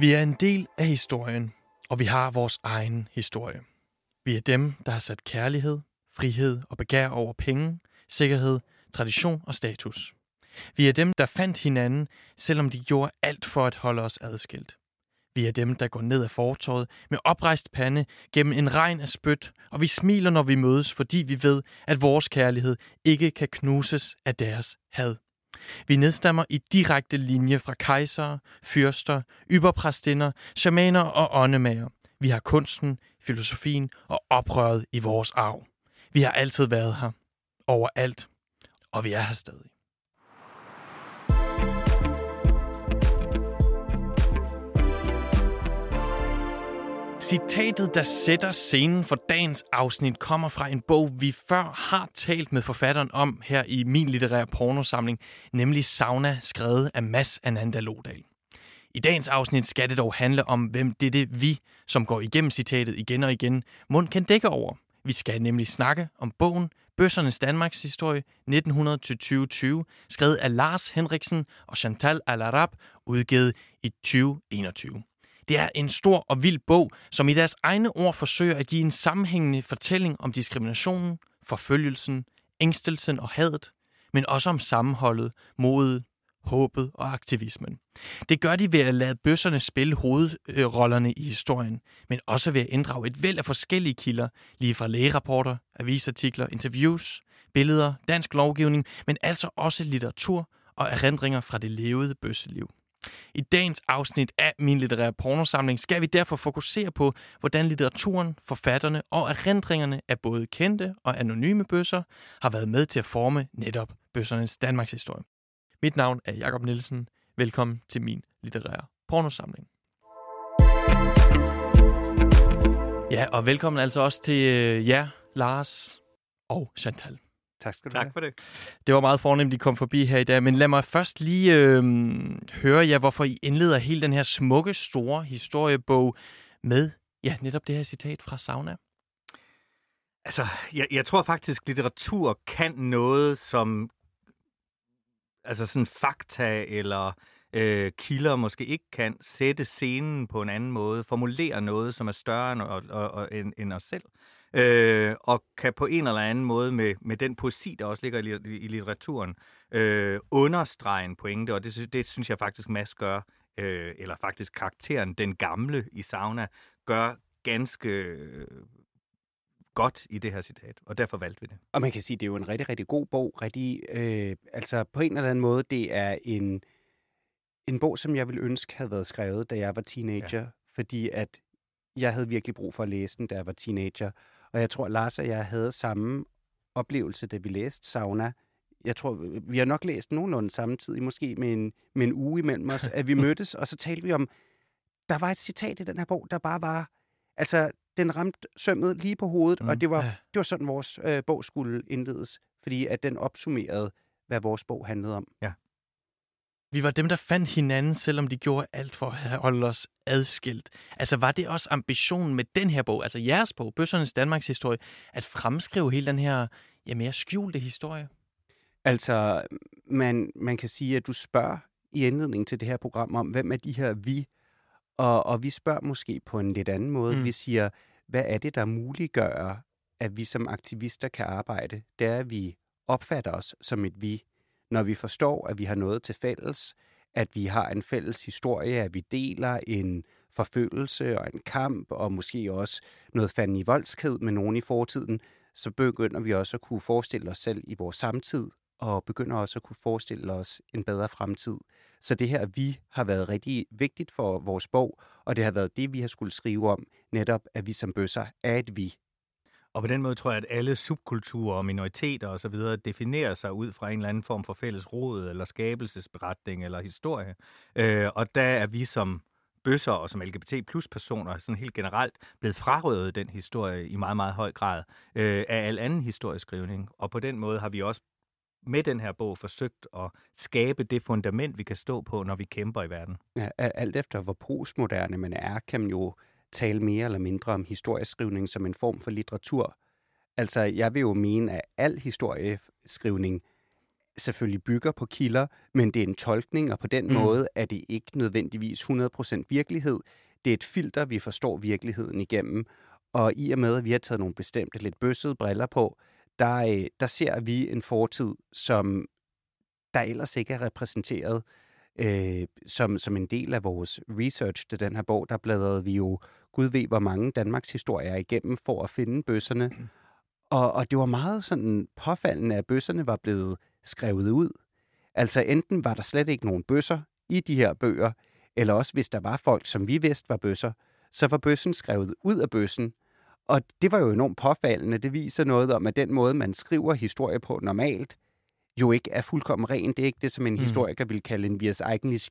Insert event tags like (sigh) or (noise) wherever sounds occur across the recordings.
Vi er en del af historien, og vi har vores egen historie. Vi er dem, der har sat kærlighed, frihed og begær over penge, sikkerhed, tradition og status. Vi er dem, der fandt hinanden, selvom de gjorde alt for at holde os adskilt. Vi er dem, der går ned ad fortorvet med oprejst pande gennem en regn af spyt, og vi smiler, når vi mødes, fordi vi ved, at vores kærlighed ikke kan knuses af deres had. Vi nedstammer i direkte linje fra kejsere, fyrster, ypperpræstinder, shamaner og åndemager. Vi har kunsten, filosofien og oprøret i vores arv. Vi har altid været her. Overalt. Og vi er her stadig. Citatet, der sætter scenen for dagens afsnit, kommer fra en bog, vi før har talt med forfatteren om her i min litterære pornosamling, nemlig Sauna, skrevet af Mads Ananda Lodal. I dagens afsnit skal det dog handle om, hvem det er det vi, som går igennem citatet igen og igen, mund kan dække over. Vi skal nemlig snakke om bogen Bøssernes Danmarks historie 1900-2020, skrevet af Lars Henriksen og Chantal Alarab, udgivet i 2021. Det er en stor og vild bog, som i deres egne ord forsøger at give en sammenhængende fortælling om diskriminationen, forfølgelsen, ængstelsen og hadet, men også om sammenholdet, modet, håbet og aktivismen. Det gør de ved at lade bøsserne spille hovedrollerne i historien, men også ved at inddrage et væld af forskellige kilder, lige fra lægerapporter, avisartikler, interviews, billeder, dansk lovgivning, men altså også litteratur og erindringer fra det levede bøsseliv. I dagens afsnit af min litterære pornosamling skal vi derfor fokusere på, hvordan litteraturen, forfatterne og erindringerne af både kendte og anonyme bøsser har været med til at forme netop bøssernes Danmarks historie. Mit navn er Jakob Nielsen. Velkommen til min litterære pornosamling. Ja, og velkommen altså også til øh, jer, Lars og Chantal. Tak skal du Tak have. for det. Det var meget fornemt, at I kom forbi her i dag, men lad mig først lige øh, høre jer, hvorfor I indleder hele den her smukke, store historiebog med ja, netop det her citat fra Sauna. Altså, jeg, jeg tror faktisk, litteratur kan noget, som altså sådan fakta eller øh, kilder måske ikke kan sætte scenen på en anden måde, formulere noget, som er større end, og, og, og, end, end os selv, øh, og kan på en eller anden måde med, med den poesi, der også ligger i, i litteraturen, øh, understrege en pointe, og det, det synes jeg faktisk Mads gør, øh, eller faktisk karakteren, den gamle i sauna, gør ganske øh, godt i det her citat, og derfor valgte vi det. Og man kan sige, det er jo en rigtig, rigtig god bog. Rigtig, øh, altså på en eller anden måde, det er en, en bog, som jeg ville ønske havde været skrevet, da jeg var teenager. Ja. Fordi at jeg havde virkelig brug for at læse den, da jeg var teenager. Og jeg tror, Lars og jeg havde samme oplevelse, da vi læste Sauna. Jeg tror, vi har nok læst nogenlunde samtidig, måske med en, med en uge imellem os, at vi (laughs) mødtes, og så talte vi om, der var et citat i den her bog, der bare var, altså, den ramte sømmet lige på hovedet, mm, og det var, ja. det var sådan, vores øh, bog skulle indledes, fordi at den opsummerede, hvad vores bog handlede om. Vi var dem, der fandt hinanden, selvom de gjorde alt for at holde os adskilt. Altså var det også ambitionen med den her bog, altså jeres bog, Bøssernes Danmarks historie, at fremskrive hele den her ja, mere skjulte historie? Altså, man, man kan sige, at du spørger i indledningen til det her program om, hvem er de her vi? Og, og vi spørger måske på en lidt anden måde. Mm. Vi siger, hvad er det, der muliggør, at vi som aktivister kan arbejde? Det er, at vi opfatter os som et vi, når vi forstår, at vi har noget til fælles, at vi har en fælles historie, at vi deler en forfølgelse og en kamp, og måske også noget fanden i voldsked med nogen i fortiden, så begynder vi også at kunne forestille os selv i vores samtid, og begynder også at kunne forestille os en bedre fremtid. Så det her vi har været rigtig vigtigt for vores bog, og det har været det, vi har skulle skrive om, netop at vi som bøsser er et vi. Og på den måde tror jeg, at alle subkulturer og minoriteter osv. definerer sig ud fra en eller anden form for fælles rod eller skabelsesberetning, eller historie. Øh, og der er vi som bøsser og som LGBT plus personer sådan helt generelt blevet frarøvet den historie i meget, meget høj grad øh, af al anden historieskrivning. Og på den måde har vi også med den her bog forsøgt at skabe det fundament, vi kan stå på, når vi kæmper i verden. Ja, alt efter hvor postmoderne man er, kan man jo tale mere eller mindre om historieskrivning som en form for litteratur. Altså, jeg vil jo mene, at al historieskrivning selvfølgelig bygger på kilder, men det er en tolkning, og på den mm. måde er det ikke nødvendigvis 100% virkelighed. Det er et filter, vi forstår virkeligheden igennem. Og i og med, at vi har taget nogle bestemte, lidt bøssede briller på, der, øh, der ser vi en fortid, som der ellers ikke er repræsenteret øh, som, som en del af vores research til den her bog. Der bladrede vi jo, gud ved, hvor mange Danmarks historier igennem for at finde bøsserne. Og, og det var meget sådan påfaldende, at bøsserne var blevet skrevet ud. Altså enten var der slet ikke nogen bøsser i de her bøger, eller også hvis der var folk, som vi vidste var bøsser, så var bøssen skrevet ud af bøssen. Og det var jo enormt påfaldende. Det viser noget om, at den måde, man skriver historie på normalt, jo ikke er fuldkommen ren. Det er ikke det, som en mm. historiker vil kalde en virs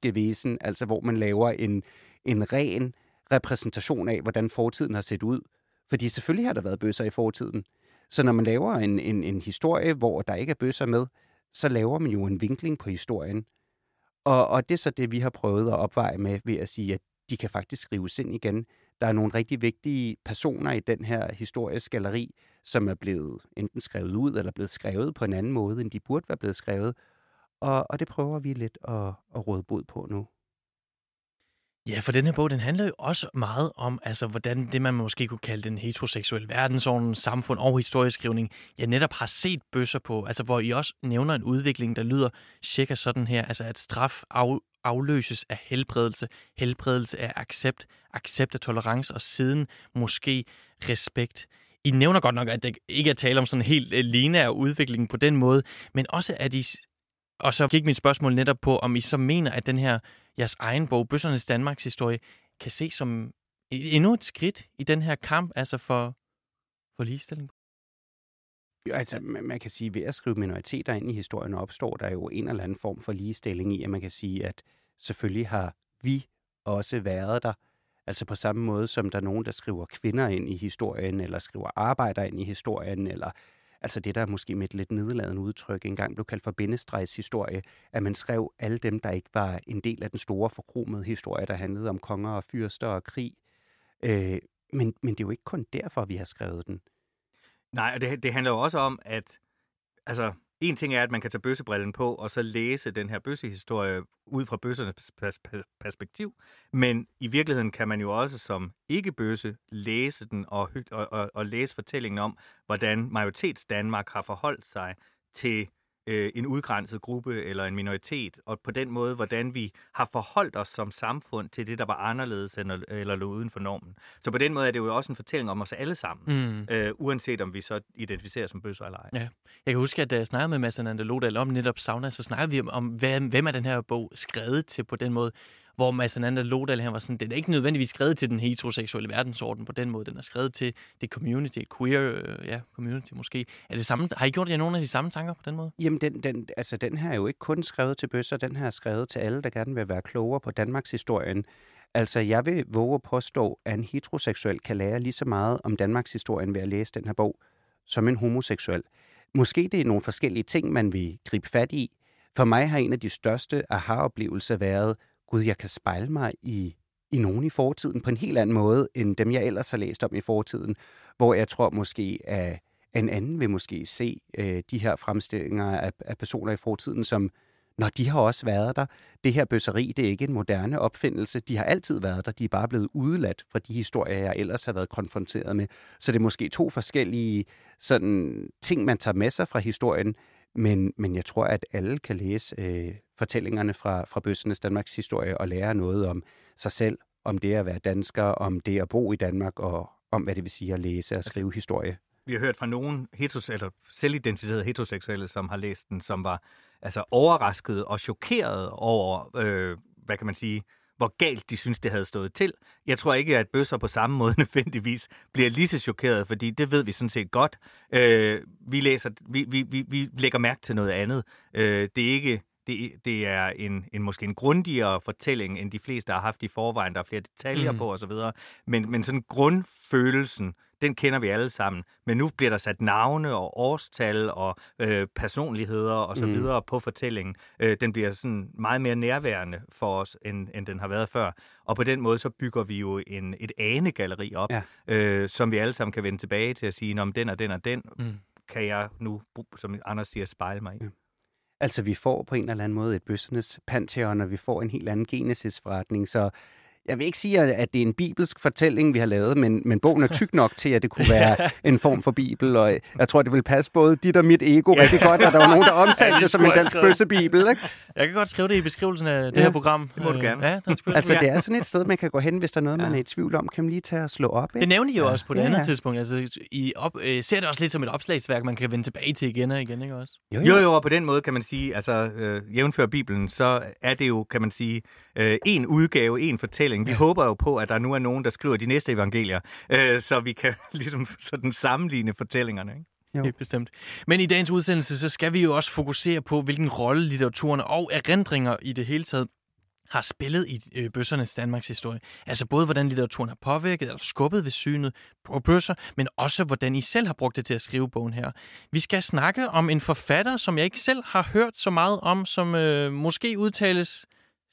væsen, altså hvor man laver en, en ren repræsentation af, hvordan fortiden har set ud. Fordi selvfølgelig har der været bøsser i fortiden. Så når man laver en, en, en historie, hvor der ikke er bøsser med, så laver man jo en vinkling på historien. Og, og det er så det, vi har prøvet at opveje med ved at sige, at de kan faktisk skrives ind igen. Der er nogle rigtig vigtige personer i den her historiske galleri, som er blevet enten skrevet ud eller blevet skrevet på en anden måde, end de burde være blevet skrevet. Og, og det prøver vi lidt at, at råde bod på nu. Ja, for den her bog, den handler jo også meget om, altså, hvordan det, man måske kunne kalde den heteroseksuelle verdensorden, samfund og historieskrivning, jeg netop har set bøsser på, altså, hvor I også nævner en udvikling, der lyder cirka sådan her, altså, at straf af, afløses af helbredelse, helbredelse af accept, accept af tolerance, og siden måske respekt. I nævner godt nok, at det ikke er tale om sådan en helt øh, lineær udvikling på den måde, men også at I og så gik mit spørgsmål netop på, om I så mener, at den her jeres egen bog, Bøssernes Danmarks historie, kan ses som e-, endnu et skridt i den her kamp, altså for, for ligestilling? Jo, altså, man kan sige, at ved at skrive minoriteter ind i historien opstår der jo en eller anden form for ligestilling i, at man kan sige, at selvfølgelig har vi også været der. Altså på samme måde som der er nogen, der skriver kvinder ind i historien, eller skriver arbejder ind i historien, eller altså det, der måske med et lidt nedladende udtryk engang blev kaldt for bindestregshistorie, at man skrev alle dem, der ikke var en del af den store forkromede historie, der handlede om konger og fyrster og krig. Øh, men, men det er jo ikke kun derfor, vi har skrevet den. Nej, og det, det handler jo også om, at altså, en ting er, at man kan tage bøssebrillen på, og så læse den her bøssehistorie ud fra bøssernes perspektiv. Men i virkeligheden kan man jo også som ikke-bøsse læse den og, og, og, og læse fortællingen om, hvordan majoritets Danmark har forholdt sig til øh, en udgrænset gruppe eller en minoritet, og på den måde, hvordan vi har forholdt os som samfund til det, der var anderledes eller, eller lå uden for normen. Så på den måde er det jo også en fortælling om os alle sammen, mm. øh, uanset om vi så identificerer som bøsser eller ej. Ja. Jeg kan huske, at da jeg snakkede med Mads Ananda Lodal om netop sauna, så snakkede vi om, om hvem er den her bog skrevet til på den måde hvor Massananda Lodal her var sådan, den er ikke nødvendigvis skrevet til den heteroseksuelle verdensorden på den måde, den er skrevet til det community, et queer øh, ja, community måske. Er det samme, har I gjort jer nogle af de samme tanker på den måde? Jamen, den, den, altså, den her er jo ikke kun skrevet til bøsser, den her er skrevet til alle, der gerne vil være klogere på Danmarks historien. Altså, jeg vil våge at påstå, at en heteroseksuel kan lære lige så meget om Danmarks historien ved at læse den her bog, som en homoseksuel. Måske det er nogle forskellige ting, man vil gribe fat i. For mig har en af de største aha-oplevelser været, gud, jeg kan spejle mig i, i nogen i fortiden på en helt anden måde, end dem, jeg ellers har læst om i fortiden, hvor jeg tror måske, at en anden vil måske se øh, de her fremstillinger af, af personer i fortiden som, når de har også været der. Det her bøsseri, det er ikke en moderne opfindelse. De har altid været der. De er bare blevet udladt fra de historier, jeg ellers har været konfronteret med. Så det er måske to forskellige sådan, ting, man tager med sig fra historien, men, men jeg tror, at alle kan læse øh, fortællingerne fra, fra Bøssernes Danmarks historie og lære noget om sig selv, om det at være dansker, om det at bo i Danmark og om, hvad det vil sige at læse og altså, skrive historie. Vi har hørt fra nogle heteros- eller selvidentificerede heteroseksuelle, som har læst den, som var altså overrasket og chokeret over, øh, hvad kan man sige, hvor galt de synes, det havde stået til. Jeg tror ikke, at bøsser på samme måde (laughs) nødvendigvis bliver lige så chokeret, fordi det ved vi sådan set godt. Øh, vi, læser, vi, vi, vi, vi lægger mærke til noget andet. Øh, det er ikke det, det er en, en måske en grundigere fortælling, end de fleste har haft i forvejen. Der er flere detaljer mm. på osv. Men, men sådan grundfølelsen, den kender vi alle sammen. Men nu bliver der sat navne og årstal og øh, personligheder og så mm. videre på fortællingen. Øh, den bliver sådan meget mere nærværende for os, end, end den har været før. Og på den måde så bygger vi jo en, et anegalleri op, ja. øh, som vi alle sammen kan vende tilbage til at sige, om den og den og den mm. kan jeg nu, som Anders siger, spejle mig i. Ja. Altså, vi får på en eller anden måde et bøssernes pantheon, og vi får en helt anden Genesis-forretning, så jeg vil ikke sige, at det er en bibelsk fortælling, vi har lavet, men, men bogen er tyk nok til, at det kunne (laughs) være en form for bibel, og jeg tror, det vil passe både dit og mit ego ja. rigtig godt, at der var nogen, der (laughs) omtalte ja, det som en dansk bøssebibel. Ikke? (laughs) Jeg kan godt skrive det i beskrivelsen af det ja. her program. Det må du gerne. Ja, altså, det er sådan et sted, man kan gå hen, hvis der er noget, ja. man er i tvivl om. Kan man lige tage og slå op? Ikke? Det nævner I jo ja. også på det ja, andet tidspunkt. Altså, I op, øh, ser det også lidt som et opslagsværk, man kan vende tilbage til igen og igen, ikke også? Jo, jo, jo og på den måde kan man sige, altså øh, jævnfør Bibelen, så er det jo, kan man sige, øh, en udgave, en fortælling. Vi ja. håber jo på, at der nu er nogen, der skriver de næste evangelier, øh, så vi kan (laughs) ligesom sådan sammenligne fortællingerne. Ikke? Jo. Helt bestemt. Men i dagens udsendelse, så skal vi jo også fokusere på, hvilken rolle litteraturen og erindringer i det hele taget har spillet i øh, bøssernes Danmarks historie. Altså både hvordan litteraturen har påvirket eller skubbet ved synet på bøsser, men også hvordan I selv har brugt det til at skrive bogen her. Vi skal snakke om en forfatter, som jeg ikke selv har hørt så meget om, som øh, måske udtales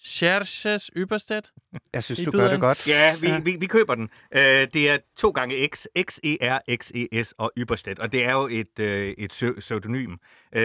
Xerxes Yberstedt. Jeg synes, du gør det godt. Ja, vi, ja. vi, vi køber den. Uh, det er to gange X, X-E-R-X-E-S og Yberstedt, og det er jo et, uh, et pseudonym. Uh,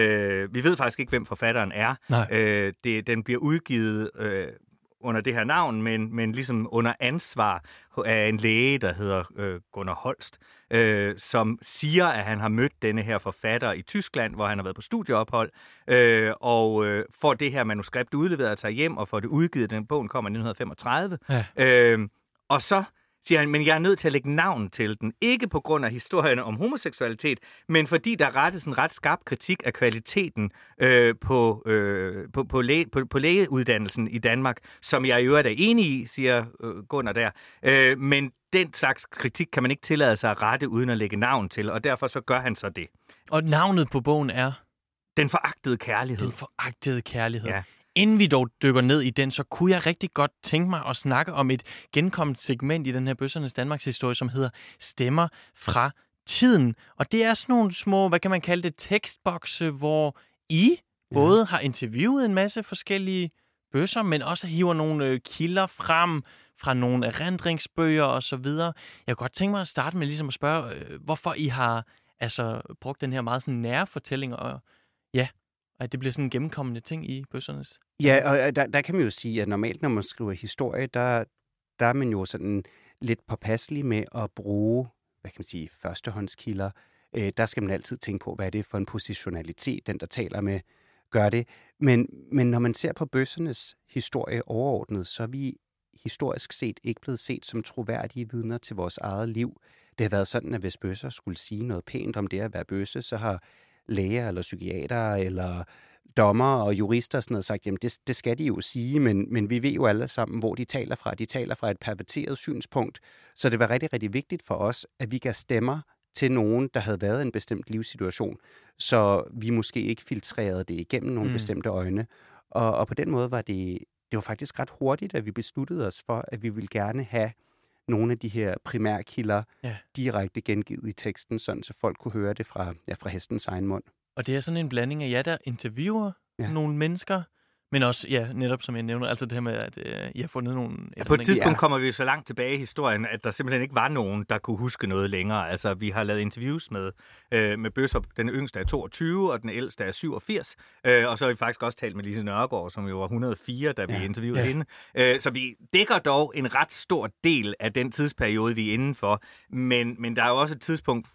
vi ved faktisk ikke, hvem forfatteren er. Nej. Uh, det, den bliver udgivet uh, under det her navn, men, men ligesom under ansvar af en læge, der hedder øh, Gunnar Holst, øh, som siger, at han har mødt denne her forfatter i Tyskland, hvor han har været på studieophold, øh, og øh, får det her manuskript udleveret sig hjem og får det udgivet. Den bogen kommer i 1935. Ja. Øh, og så siger han, men jeg er nødt til at lægge navn til den. Ikke på grund af historierne om homoseksualitet, men fordi der rettes en ret skarp kritik af kvaliteten øh, på, øh, på, på, læge, på, på lægeuddannelsen i Danmark, som jeg i øvrigt er enig i, siger øh, Gunnar der. Øh, men den slags kritik kan man ikke tillade sig at rette uden at lægge navn til, og derfor så gør han så det. Og navnet på bogen er? Den foragtede kærlighed. Den foragtede kærlighed. Ja. Inden vi dog dykker ned i den, så kunne jeg rigtig godt tænke mig at snakke om et genkommet segment i den her Bøssernes Danmarks historie, som hedder Stemmer fra tiden. Og det er sådan nogle små, hvad kan man kalde det, tekstbokse, hvor I ja. både har interviewet en masse forskellige bøsser, men også hiver nogle øh, kilder frem fra nogle erindringsbøger og så videre. Jeg kunne godt tænke mig at starte med ligesom at spørge, øh, hvorfor I har altså brugt den her meget sådan nære fortælling, og ja, at det bliver sådan en gennemkommende ting i bøssernes? Ja, og der, der kan man jo sige, at normalt, når man skriver historie, der, der er man jo sådan lidt påpasselig med at bruge, hvad kan man sige, førstehåndskilder. Øh, der skal man altid tænke på, hvad er det for en positionalitet, den der taler med, gør det. Men, men når man ser på bøssernes historie overordnet, så er vi historisk set ikke blevet set som troværdige vidner til vores eget liv. Det har været sådan, at hvis bøsser skulle sige noget pænt om det at være bøsse, så har læger eller psykiater eller dommer og jurister og sådan noget sagt, jamen det, det skal de jo sige, men, men vi ved jo alle sammen, hvor de taler fra. De taler fra et perverteret synspunkt. Så det var rigtig, rigtig vigtigt for os, at vi gav stemmer til nogen, der havde været i en bestemt livssituation, så vi måske ikke filtrerede det igennem nogle mm. bestemte øjne. Og, og på den måde var det, det var faktisk ret hurtigt, at vi besluttede os for, at vi ville gerne have nogle af de her primærkilder ja. direkte gengivet i teksten, sådan så folk kunne høre det fra, ja, fra hestens egen mund. Og det er sådan en blanding af jer, der interviewer ja. nogle mennesker, men også, ja, netop som jeg nævner, altså det her med, at øh, I har fundet nogle... Ja, på et tidspunkt ja. kommer vi så langt tilbage i historien, at der simpelthen ikke var nogen, der kunne huske noget længere. Altså, vi har lavet interviews med, øh, med Bøsop. Den yngste er 22, og den ældste er 87. Øh, og så har vi faktisk også talt med Lise Nørgaard, som jo var 104, da vi ja. interviewede ja. hende. Øh, så vi dækker dog en ret stor del af den tidsperiode, vi er indenfor. Men, men der er jo også et tidspunkt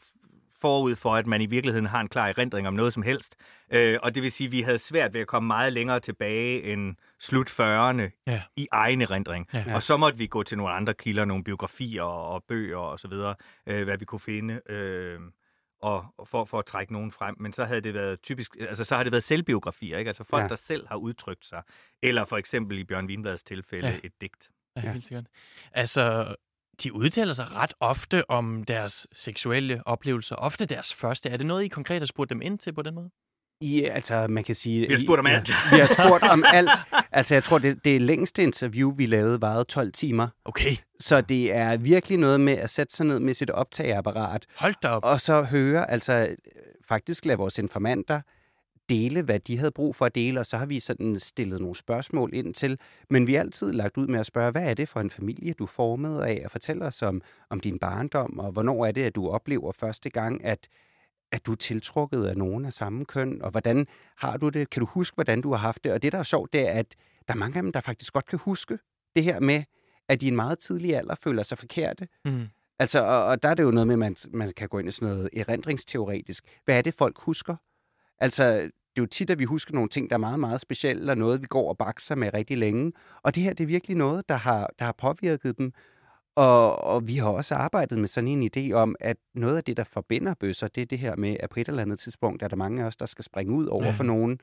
forud for, at man i virkeligheden har en klar erindring om noget som helst. Øh, og det vil sige, at vi havde svært ved at komme meget længere tilbage end slut 40'erne ja. i egen erindring. Ja. Og så måtte vi gå til nogle andre kilder, nogle biografier og bøger og så videre, øh, hvad vi kunne finde. Øh, og for, for at trække nogen frem, men så havde det været typisk, altså så har det været selvbiografier, ikke? Altså folk, ja. der selv har udtrykt sig, eller for eksempel i Bjørn Wienblads tilfælde ja. et digt. Ja, helt sikkert. Altså, de udtaler sig ret ofte om deres seksuelle oplevelser, ofte deres første. Er det noget, I konkret har spurgt dem ind til på den måde? Ja, altså man kan sige... Vi har spurgt om alt. Ja, vi har spurgt om alt. Altså jeg tror, det, det længste interview, vi lavede, varede 12 timer. Okay. Så det er virkelig noget med at sætte sig ned med sit optageapparat. Hold da op. Og så høre, altså faktisk lade vores informanter dele, hvad de havde brug for at dele, og så har vi sådan stillet nogle spørgsmål ind til. Men vi har altid lagt ud med at spørge, hvad er det for en familie, du formede af, og fortælle os om, om din barndom, og hvornår er det, at du oplever første gang, at, er du tiltrukket af nogen af samme køn, og hvordan har du det? Kan du huske, hvordan du har haft det? Og det, der er sjovt, det er, at der er mange af dem, der faktisk godt kan huske det her med, at de i en meget tidlig alder føler sig forkerte. Mm. Altså, og, og der er det jo noget med, at man, man kan gå ind i sådan noget erindringsteoretisk. Hvad er det, folk husker? Altså, det er jo tit, at vi husker nogle ting, der er meget, meget specielle, og noget, vi går og bakser med rigtig længe. Og det her, det er virkelig noget, der har, der har påvirket dem. Og, og vi har også arbejdet med sådan en idé om, at noget af det, der forbinder bøsser, det er det her med, at på et eller andet tidspunkt er der mange af os, der skal springe ud over for nogen.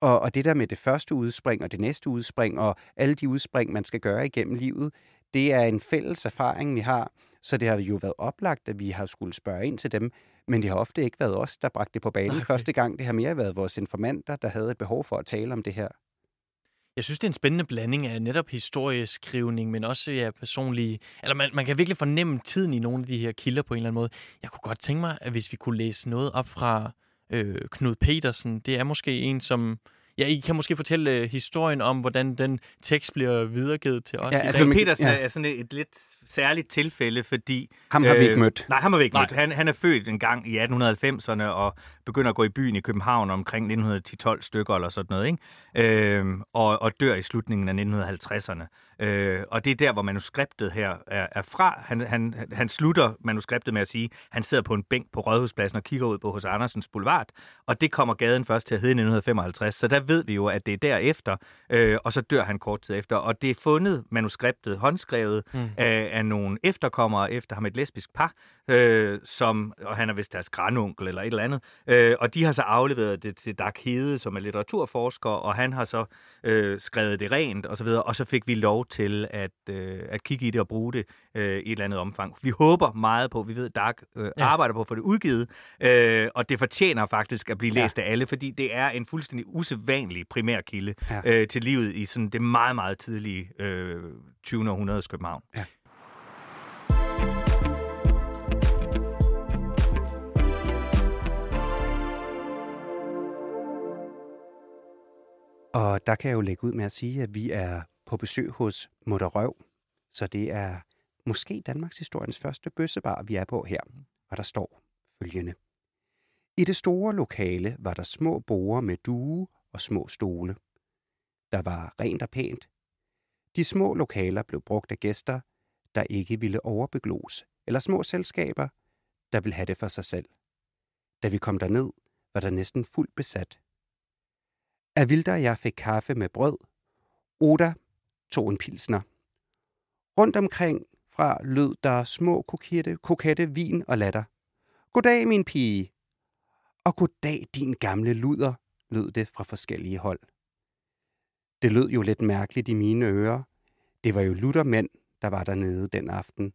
Og, og det der med det første udspring og det næste udspring og alle de udspring, man skal gøre igennem livet, det er en fælles erfaring, vi har. Så det har jo været oplagt, at vi har skulle spørge ind til dem, men det har ofte ikke været os, der bragte det på banen okay. første gang. Det har mere været vores informanter, der havde et behov for at tale om det her. Jeg synes, det er en spændende blanding af netop historieskrivning, men også ja, personlige... Eller man, man kan virkelig fornemme tiden i nogle af de her kilder på en eller anden måde. Jeg kunne godt tænke mig, at hvis vi kunne læse noget op fra øh, Knud Petersen. Det er måske en, som... Ja, I kan måske fortælle øh, historien om, hvordan den tekst bliver videregivet til os. Ja, i altså, dag. Knud Petersen ja. er sådan et, et lidt særligt tilfælde, fordi... Ham har vi ikke Øh, mødt. Nej, ham har vi ikke Nej. mødt. Han, han er født en gang i 1890'erne og begynder at gå i byen i København omkring 1910-12 stykker eller sådan noget, ikke? Øhm, og, og dør i slutningen af 1950'erne. Øh, og det er der, hvor manuskriptet her er, er fra. Han, han, han slutter manuskriptet med at sige, at han sidder på en bænk på Rådhuspladsen og kigger ud på hos Andersens Boulevard, og det kommer gaden først til at hedde i 1955, så der ved vi jo, at det er derefter, øh, og så dør han kort tid efter. Og det er fundet, manuskriptet, håndskrevet, Mm. af, af nogle efterkommere efter ham, et lesbisk par, øh, som, og han er vist deres grandonkel eller et eller andet, øh, og de har så afleveret det til Dag Hede, som er litteraturforsker, og han har så øh, skrevet det rent og så videre, og så fik vi lov til at, øh, at kigge i det og bruge det øh, i et eller andet omfang. Vi håber meget på, vi ved, Dag øh, Ja. ja. arbejder på at få det udgivet, øh, og det fortjener faktisk at blive Ja. læst af alle, fordi det er en fuldstændig usædvanlig primærkilde Ja. øh, til livet i sådan det meget, meget tidlige øh, 20. århundredes København. Og der kan jeg jo lægge ud med at sige, at vi er på besøg hos Mutter Røv. Så det er måske Danmarks historiens første bøssebar, vi er på her. Og der står følgende. I det store lokale var der små borer med due og små stole. Der var rent og pænt. De små lokaler blev brugt af gæster, der ikke ville overbeglos, eller små selskaber, der ville have det for sig selv. Da vi kom derned, var der næsten fuldt besat. Af og jeg fik kaffe med brød. Oda tog en pilsner. Rundt omkring fra lød der små kokette, kokette vin og latter. Goddag, min pige. Og goddag, din gamle luder, lød det fra forskellige hold. Det lød jo lidt mærkeligt i mine ører. Det var jo luttermænd, der var dernede den aften.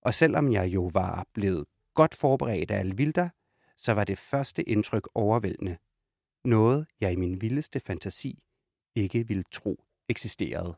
Og selvom jeg jo var blevet godt forberedt af Alvilda, så var det første indtryk overvældende. Noget, jeg i min vildeste fantasi ikke ville tro eksisterede.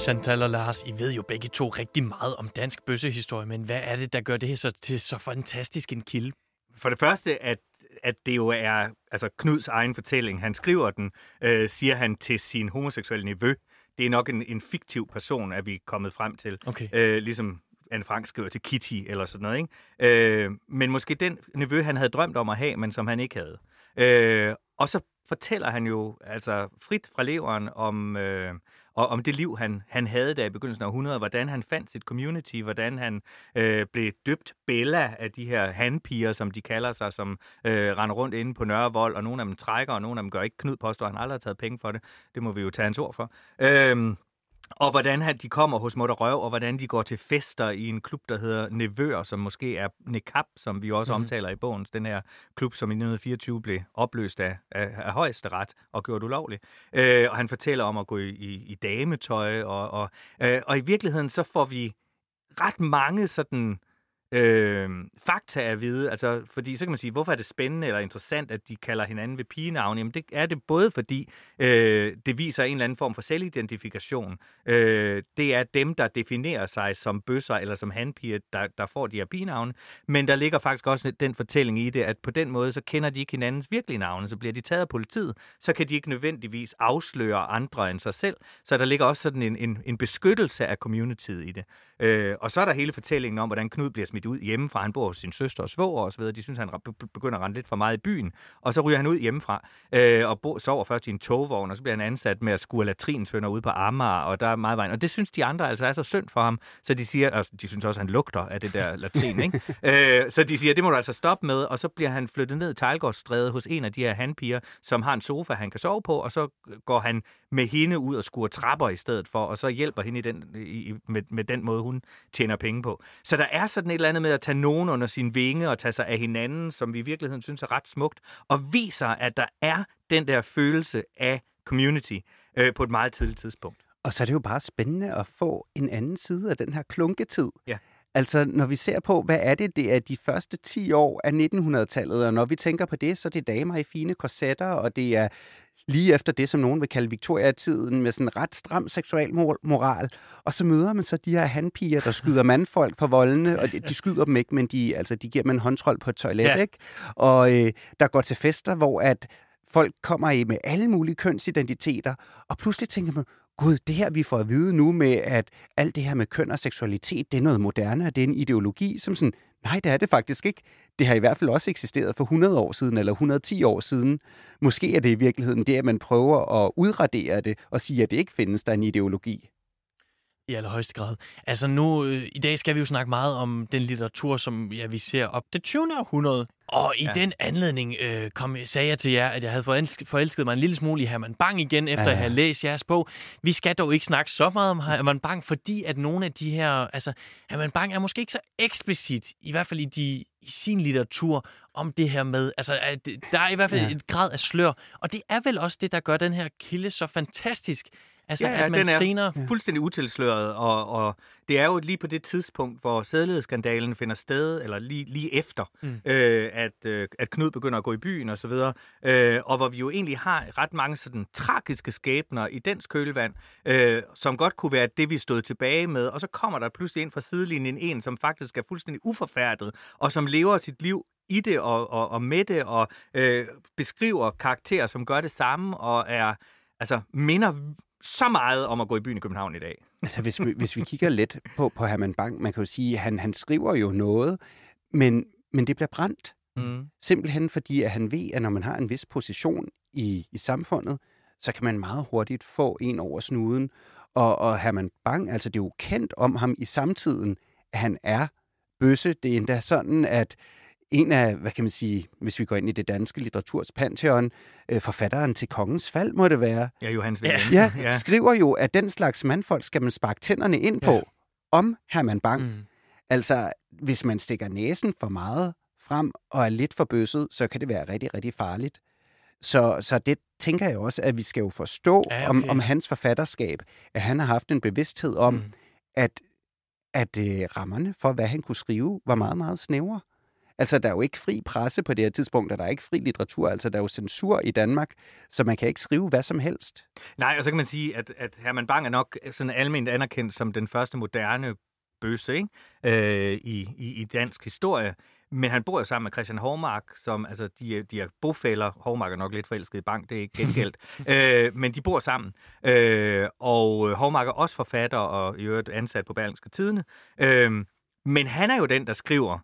Chantal og Lars, I ved jo begge to rigtig meget om dansk bøssehistorie, men hvad er det, der gør det her så til så fantastisk en kilde? For det første, at, at det jo er altså Knuds egen fortælling. Han skriver den, øh, siger han til sin homoseksuelle nevø. Det er nok en, en fiktiv person, er vi kommet frem til. Okay. Øh, ligesom Anne Frank skriver til Kitty eller sådan noget. Ikke? Øh, men måske den nevø, han havde drømt om at have, men som han ikke havde. Øh, og så fortæller han jo altså frit fra leveren om, øh, og om det liv, han, han havde der i begyndelsen af århundredet, hvordan han fandt sit community, hvordan han øh, blev døbt Bella af de her handpiger, som de kalder sig, som øh, render rundt inde på Nørrevold, og nogle af dem trækker, og nogle af dem gør ikke. Knud påstår, at han aldrig har taget penge for det. Det må vi jo tage hans ord for. Øh, og hvordan han, de kommer hos Mutter Røv, og hvordan de går til fester i en klub, der hedder Nevøer, som måske er Nekap, som vi også mm. omtaler i bogen. Den her klub, som i 1924 blev opløst af, af, af højesteret og gjort ulovlig. Øh, og han fortæller om at gå i, i, i dametøj, og, og, øh, og i virkeligheden så får vi ret mange sådan øh, fakta at vide. Altså, fordi så kan man sige, hvorfor er det spændende eller interessant, at de kalder hinanden ved pigenavne? Jamen det er det både fordi, øh, det viser en eller anden form for selvidentifikation. Øh, det er dem, der definerer sig som bøsser eller som handpiger, der, der får de her pigenavne. Men der ligger faktisk også den fortælling i det, at på den måde, så kender de ikke hinandens virkelige navne. Så bliver de taget af politiet, så kan de ikke nødvendigvis afsløre andre end sig selv. Så der ligger også sådan en, en, en beskyttelse af communityet i det. Øh, og så er der hele fortællingen om, hvordan Knud bliver smidt ud hjemmefra. Han bor hos sin søster og svoger og så videre. De synes, han begynder at rende lidt for meget i byen. Og så ryger han ud hjemmefra øh, og bo, sover først i en togvogn, og så bliver han ansat med at skure latrinsønder ud på Amager, og der er meget vejen. Og det synes de andre altså er så synd for ham, så de siger, altså, de synes også, han lugter af det der latrin, ikke? (laughs) øh, så de siger, det må du altså stoppe med, og så bliver han flyttet ned i Tejlgårdsstræde hos en af de her handpiger, som har en sofa, han kan sove på, og så går han med hende ud og skuer trapper i stedet for, og så hjælper hende i den, i, med, med den måde, hun tjener penge på. Så der er sådan et eller andet med at tage nogen under sin vinge og tage sig af hinanden, som vi i virkeligheden synes er ret smukt, og viser, at der er den der følelse af community øh, på et meget tidligt tidspunkt. Og så er det jo bare spændende at få en anden side af den her klunketid. Ja. Altså, når vi ser på, hvad er det, det er de første 10 år af 1900-tallet, og når vi tænker på det, så er det damer i fine korsetter, og det er lige efter det, som nogen vil kalde Victoria-tiden, med sådan en ret stram seksualmoral. Og så møder man så de her handpiger, der skyder (laughs) mandfolk på voldene, og de, de skyder dem ikke, men de, altså, de giver dem en håndtrol på et toilet, ja. ikke? Og øh, der går til fester, hvor at folk kommer i med alle mulige kønsidentiteter, og pludselig tænker man, gud, det her vi får at vide nu med, at alt det her med køn og seksualitet, det er noget moderne, og det er en ideologi, som sådan, nej, det er det faktisk ikke. Det har i hvert fald også eksisteret for 100 år siden, eller 110 år siden. Måske er det i virkeligheden det, at man prøver at udradere det, og sige, at det ikke findes der en ideologi. I allerhøjeste grad. Altså nu, øh, i dag skal vi jo snakke meget om den litteratur, som ja, vi ser op det 20. århundrede. Og i ja. den anledning øh, kom, sagde jeg til jer, at jeg havde forelsket, forelsket mig en lille smule i Herman Bang igen, efter ja. jeg havde læst jeres bog. Vi skal dog ikke snakke så meget om Herman Bang, fordi at nogle af de her... Altså, Herman Bang er måske ikke så eksplicit, i hvert fald i, de, i sin litteratur, om det her med... Altså, at der er i hvert fald ja. et grad af slør. Og det er vel også det, der gør den her kilde så fantastisk Altså, ja, at man den er senere... fuldstændig utilsløret, og, og det er jo lige på det tidspunkt, hvor sædlighedsskandalen finder sted, eller lige, lige efter, mm. øh, at, øh, at Knud begynder at gå i byen og så videre, øh, og hvor vi jo egentlig har ret mange sådan tragiske skæbner i dens kølvand, øh, som godt kunne være det, vi stod tilbage med, og så kommer der pludselig ind fra sidelinjen en, som faktisk er fuldstændig uforfærdet, og som lever sit liv i det og, og, og med det, og øh, beskriver karakterer, som gør det samme, og er altså minder så meget om at gå i byen i København i dag. Altså, hvis vi, hvis vi kigger lidt på, på Herman Bang, man kan jo sige, at han, han skriver jo noget, men, men det bliver brændt. Mm. Simpelthen fordi, at han ved, at når man har en vis position i, i samfundet, så kan man meget hurtigt få en over snuden. Og, og Herman Bang, altså det er jo kendt om ham i samtiden, at han er bøsse. Det er endda sådan, at en af, hvad kan man sige, hvis vi går ind i det danske litteraturs pantheon, øh, forfatteren til Kongens Fald, må det være. Ja, Johannes ja. ja, ja, skriver jo, at den slags mandfolk skal man sparke tænderne ind på, ja. om Herman Bang. Mm. Altså, hvis man stikker næsen for meget frem og er lidt for bøsset, så kan det være rigtig, rigtig farligt. Så, så det tænker jeg også, at vi skal jo forstå ja, okay. om, om hans forfatterskab, at han har haft en bevidsthed om, mm. at, at øh, rammerne for, hvad han kunne skrive, var meget, meget snævre. Altså, der er jo ikke fri presse på det her tidspunkt, og der er ikke fri litteratur. Altså, der er jo censur i Danmark, så man kan ikke skrive hvad som helst. Nej, og så kan man sige, at, at Herman Bang er nok sådan almindeligt anerkendt som den første moderne bøsse ikke? Øh, i, i, i dansk historie. Men han bor jo sammen med Christian Hormark, som, altså, de, de er bofælder. Hormark er nok lidt forelsket i bank, det er ikke gengældt. (laughs) øh, men de bor sammen. Øh, og Hormark er også forfatter og i øvrigt ansat på Berlingske Tidene. Øh, men han er jo den, der skriver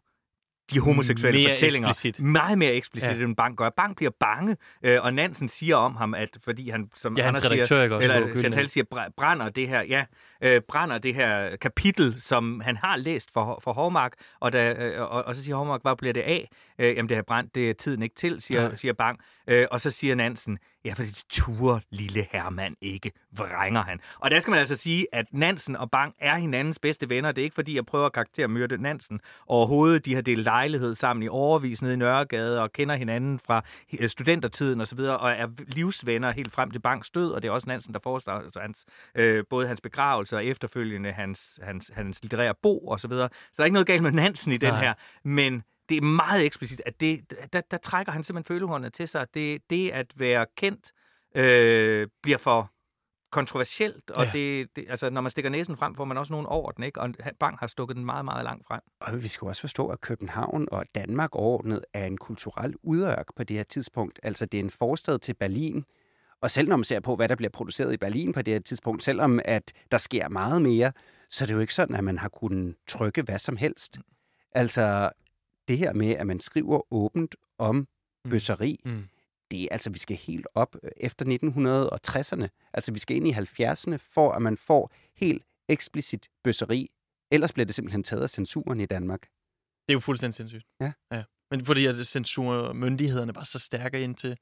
de homoseksuelle mere fortællinger eksplicit. meget mere eksplicit, ja. end Bang gør. Bang bliver bange, øh, og Nansen siger om ham, at fordi han, som ja, Anders siger, også eller Chantal siger, brænder det her, ja, øh, brænder det her kapitel, som han har læst for, for Hormark, og, da, øh, og, og så siger Hormark, hvad bliver det af? Øh, jamen, det har brændt, det er tiden ikke til, siger, ja. siger Bang. Øh, og så siger Nansen, Ja, fordi ture lille Herman ikke, vrænger han. Og der skal man altså sige, at Nansen og Bang er hinandens bedste venner. Det er ikke fordi, jeg prøver at karaktermyrde Nansen overhovedet. De har delt lejlighed sammen i overvis nede i Nørregade og kender hinanden fra øh, studentertiden osv. Og, og er livsvenner helt frem til Bangs død. Og det er også Nansen, der forestår altså hans, øh, både hans begravelse og efterfølgende hans, hans, hans litterære bo osv. Så, videre. så der er ikke noget galt med Nansen i den Nej. her. Men det er meget eksplicit, at det, der, der trækker han simpelthen følehornet til sig. Det, det at være kendt øh, bliver for kontroversielt, og ja. det, det, altså, når man stikker næsen frem, får man også nogen over den, ikke? og Bang har stukket den meget, meget langt frem. Og vi skal også forstå, at København og Danmark overordnet er en kulturel udørk på det her tidspunkt. Altså, det er en forstad til Berlin, og selv når man ser på, hvad der bliver produceret i Berlin på det her tidspunkt, selvom at der sker meget mere, så er det jo ikke sådan, at man har kunnet trykke hvad som helst. Altså, det her med, at man skriver åbent om mm. bøsseri, mm. det er altså, vi skal helt op øh, efter 1960'erne. Altså, vi skal ind i 70'erne, for at man får helt eksplicit bøsseri. Ellers bliver det simpelthen taget af censuren i Danmark. Det er jo fuldstændig sindssygt. Ja. ja. Men fordi at censurmyndighederne var så stærke indtil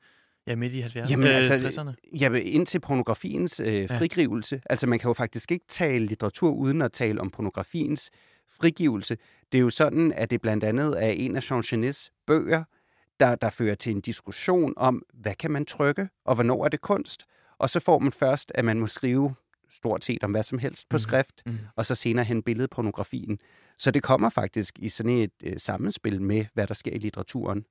ja, midt i 70'erne, Jamen, altså, 60'erne? Ja, indtil pornografiens øh, frigrivelse. Ja. Altså, man kan jo faktisk ikke tale litteratur uden at tale om pornografiens frigivelse. Det er jo sådan, at det blandt andet er en af Jean Genets bøger, der, der fører til en diskussion om, hvad kan man trykke, og hvornår er det kunst? Og så får man først, at man må skrive stort set om hvad som helst på mm. skrift, mm. og så senere hen billedpornografien. Så det kommer faktisk i sådan et øh, sammenspil med, hvad der sker i litteraturen.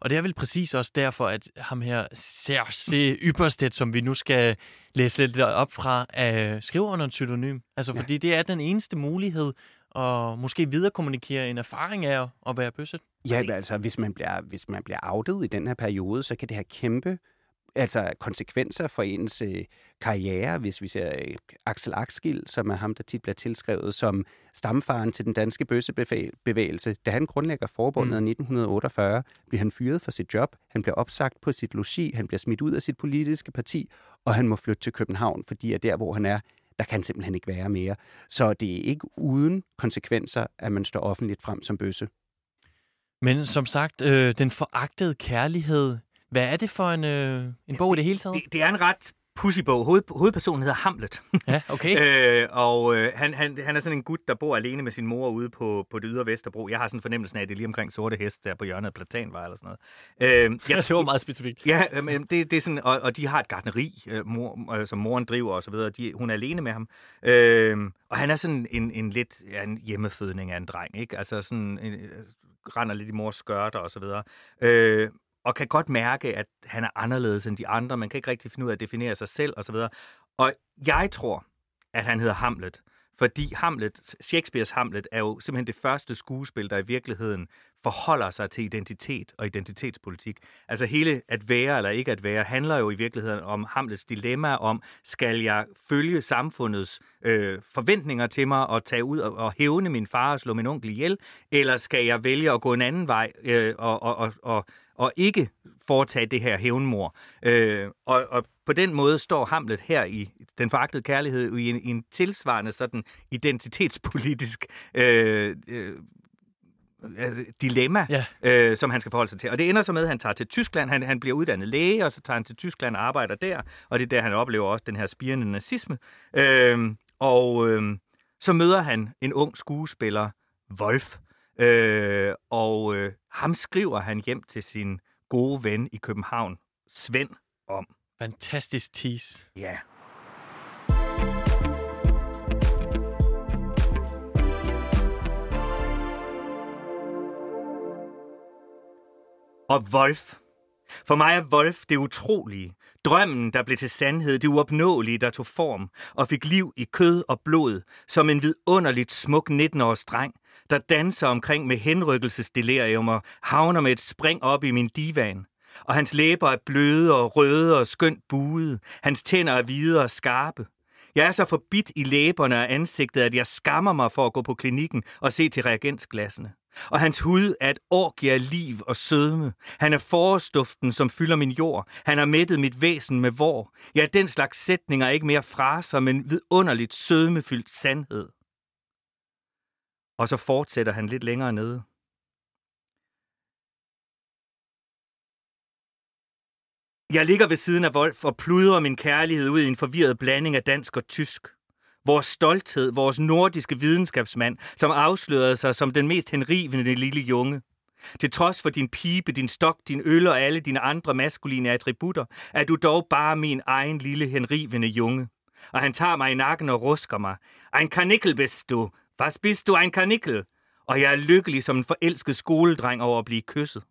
Og det er vel præcis også derfor, at ham her Serge Ypperstedt, som vi nu skal læse lidt op fra, øh, skriver under en pseudonym. Altså, ja. fordi det er den eneste mulighed og måske viderekommunikere en erfaring af at være bøsset? Ja, altså hvis man bliver, hvis man bliver outet i den her periode, så kan det have kæmpe altså konsekvenser for ens øh, karriere, hvis vi ser øh, Axel Axel, som er ham, der tit bliver tilskrevet som stamfaren til den danske bøssebevægelse. Da han grundlægger forbundet mm. i 1948, bliver han fyret for sit job, han bliver opsagt på sit logi, han bliver smidt ud af sit politiske parti, og han må flytte til København, fordi at der, hvor han er, der kan simpelthen ikke være mere. Så det er ikke uden konsekvenser, at man står offentligt frem som bøsse. Men som sagt, øh, den foragtede kærlighed, hvad er det for en, øh, en bog i det hele taget? Det, det er en ret pussybog. Hoved, hovedpersonen hedder Hamlet. (laughs) Ja, okay. (laughs) øh, og øh, han, han, han er sådan en gut, der bor alene med sin mor ude på, på det ydre Vesterbro. Jeg har sådan en fornemmelse af, at det er lige omkring Sorte Hest, der på hjørnet af Platanvej eller sådan noget. Øh, jeg, (laughs) det var meget specifikt. Ja, men det, det er sådan, og, og de har et gartneri, øh, mor, øh, som moren driver og så videre. De, hun er alene med ham. Øh, og han er sådan en, en lidt ja, en hjemmefødning af en dreng, ikke? Altså sådan... En, øh, render lidt i mors skørter og så videre. Øh, og kan godt mærke, at han er anderledes end de andre. Man kan ikke rigtig finde ud af at definere sig selv osv. Og jeg tror, at han hedder Hamlet, fordi Hamlet, Shakespeares Hamlet, er jo simpelthen det første skuespil, der i virkeligheden forholder sig til identitet og identitetspolitik. Altså hele at være eller ikke at være handler jo i virkeligheden om Hamlets dilemma om, skal jeg følge samfundets øh, forventninger til mig og tage ud og, og hævne min far og slå min onkel ihjel, eller skal jeg vælge at gå en anden vej øh, og, og, og, og og ikke foretage det her hævnmor. Øh, og, og på den måde står Hamlet her i Den foragtede kærlighed i en, i en tilsvarende sådan identitetspolitisk øh, øh, altså, dilemma, ja. øh, som han skal forholde sig til. Og det ender så med, at han tager til Tyskland, han, han bliver uddannet læge, og så tager han til Tyskland og arbejder der, og det er der, han oplever også den her spirende nazisme. Øh, og øh, så møder han en ung skuespiller, Wolf, Øh, og øh, ham skriver han hjem til sin gode ven i København, Svend, om. Fantastisk tease. Ja. Og Wolf. For mig er Wolf det utrolige. Drømmen, der blev til sandhed, det uopnåelige, der tog form og fik liv i kød og blod, som en vidunderligt smuk 19-års dreng, der danser omkring med henrykkelsesdelirium og havner med et spring op i min divan. Og hans læber er bløde og røde og skønt buede. Hans tænder er hvide og skarpe. Jeg er så forbit i læberne og ansigtet, at jeg skammer mig for at gå på klinikken og se til reagensglassene. Og hans hud er et orgie af liv og sødme. Han er forårsduften, som fylder min jord. Han har mættet mit væsen med vor. Ja, den slags sætninger er ikke mere fraser, men vidunderligt sødmefyldt sandhed. Og så fortsætter han lidt længere nede. Jeg ligger ved siden af Wolf og pludrer min kærlighed ud i en forvirret blanding af dansk og tysk. Vores stolthed, vores nordiske videnskabsmand, som afslørede sig som den mest henrivende lille junge. Til trods for din pibe, din stok, din øl og alle dine andre maskuline attributter, er du dog bare min egen lille henrivende junge. Og han tager mig i nakken og rusker mig. Ein kanickel bist du. Was bist du ein kanickel? Og jeg er lykkelig som en forelsket skoledreng over at blive kysset.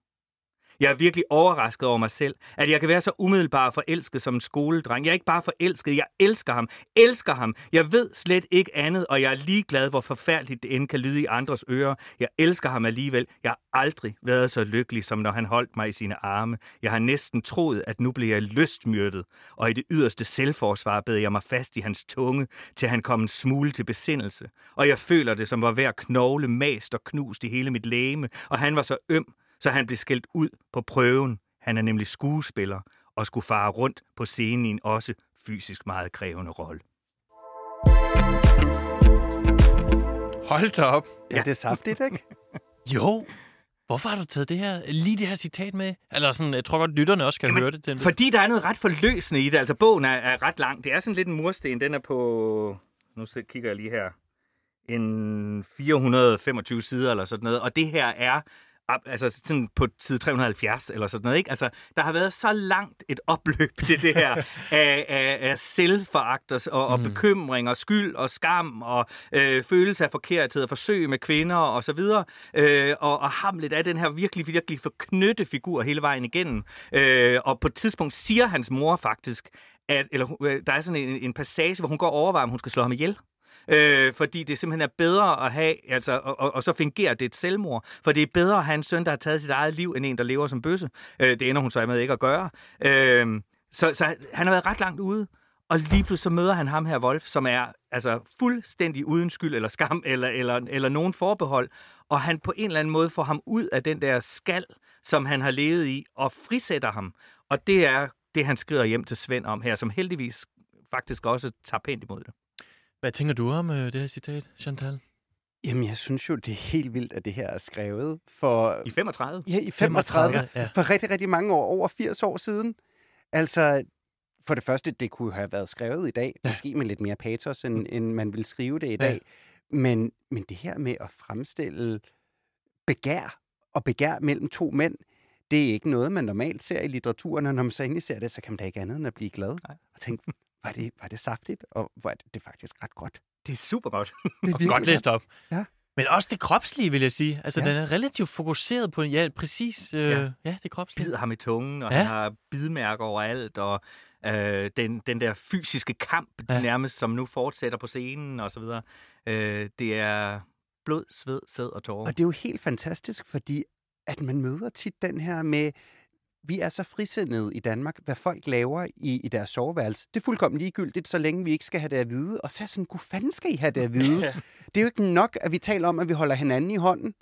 Jeg er virkelig overrasket over mig selv, at jeg kan være så umiddelbart forelsket som en skoledreng. Jeg er ikke bare forelsket, jeg elsker ham. Elsker ham. Jeg ved slet ikke andet, og jeg er ligeglad, hvor forfærdeligt det end kan lyde i andres ører. Jeg elsker ham alligevel. Jeg har aldrig været så lykkelig, som når han holdt mig i sine arme. Jeg har næsten troet, at nu blev jeg lystmyrdet, og i det yderste selvforsvar bed jeg mig fast i hans tunge, til han kom en smule til besindelse. Og jeg føler det, som var hver knogle mast og knust i hele mit læme, og han var så øm, så han blev skældt ud på prøven. Han er nemlig skuespiller og skulle fare rundt på scenen i en også fysisk meget krævende rolle. Hold da op. Ja, det er saftigt, ikke? (laughs) Jo. Hvorfor har du taget det her, lige det her citat med? Eller sådan, jeg tror godt, lytterne også kan Jamen, høre det til en Fordi der er noget ret forløsende i det. Altså, bogen er, er ret lang. Det er sådan lidt en mursten. Den er på... Nu kigger jeg lige her. En 425 sider eller sådan noget. Og det her er altså sådan på side 370 eller sådan noget, ikke? Altså, der har været så langt et opløb til det her (laughs) af, af, af selvforagt og, og, Mm. bekymring og skyld og skam og øh, følelse af forkerthed og forsøg med kvinder og så videre. Øh, og, og Hamlet er den her virkelig, virkelig forknytte figur hele vejen igennem. Øh, og på et tidspunkt siger hans mor faktisk, at, eller øh, der er sådan en, en passage, hvor hun går og overvejer, om hun skal slå ham ihjel. Øh, fordi det simpelthen er bedre at have, altså, og, og, og så fungerer det et selvmord. For det er bedre at have en søn, der har taget sit eget liv, end en, der lever som bøsse. Øh, det ender hun så med ikke at gøre. Øh, så, så han har været ret langt ude. Og lige pludselig så møder han ham her, Wolf, som er altså fuldstændig uden skyld eller skam eller, eller, eller nogen forbehold. Og han på en eller anden måde får ham ud af den der skal, som han har levet i, og frisætter ham. Og det er det, han skriver hjem til Svend om her, som heldigvis faktisk også tager pænt imod det. Hvad tænker du om øh, det her citat, Chantal? Jamen, jeg synes jo, det er helt vildt, at det her er skrevet for... I 35? Ja, i 35. Ja. For rigtig, rigtig mange år, over 80 år siden. Altså, for det første, det kunne have været skrevet i dag, Ja. ja. måske med lidt mere patos, end, end man vil skrive det i Ja. dag. Men, men det her med at fremstille begær og begær mellem to mænd, det er ikke noget, man normalt ser i litteraturen, og når man så endelig ser det, så kan man da ikke andet end at blive glad. Nej. Og tænke, var det, var det saftigt, og hvor er det, det er faktisk ret godt. Det er super godt. (laughs) Det er godt læst op. Ja. Men også det kropslige, vil jeg sige. Altså, Ja. den er relativt fokuseret på, ja, præcis, øh, Ja. ja. det kropslige. bider ham i tungen, og Ja. han har bidmærker overalt, og øh, den, den der fysiske kamp, de Ja. nærmest som nu fortsætter på scenen og så videre. Øh, det er blod, sved, sæd og tårer. Og det er jo helt fantastisk, fordi at man møder tit den her med, vi er så frisindede i Danmark, hvad folk laver i, i deres soveværelse. Det er fuldkommen ligegyldigt, så længe vi ikke skal have det at vide. Og så er sådan, gud fanden skal I have det at vide? (laughs) Det er jo ikke nok, at vi taler om, at vi holder hinanden i hånden.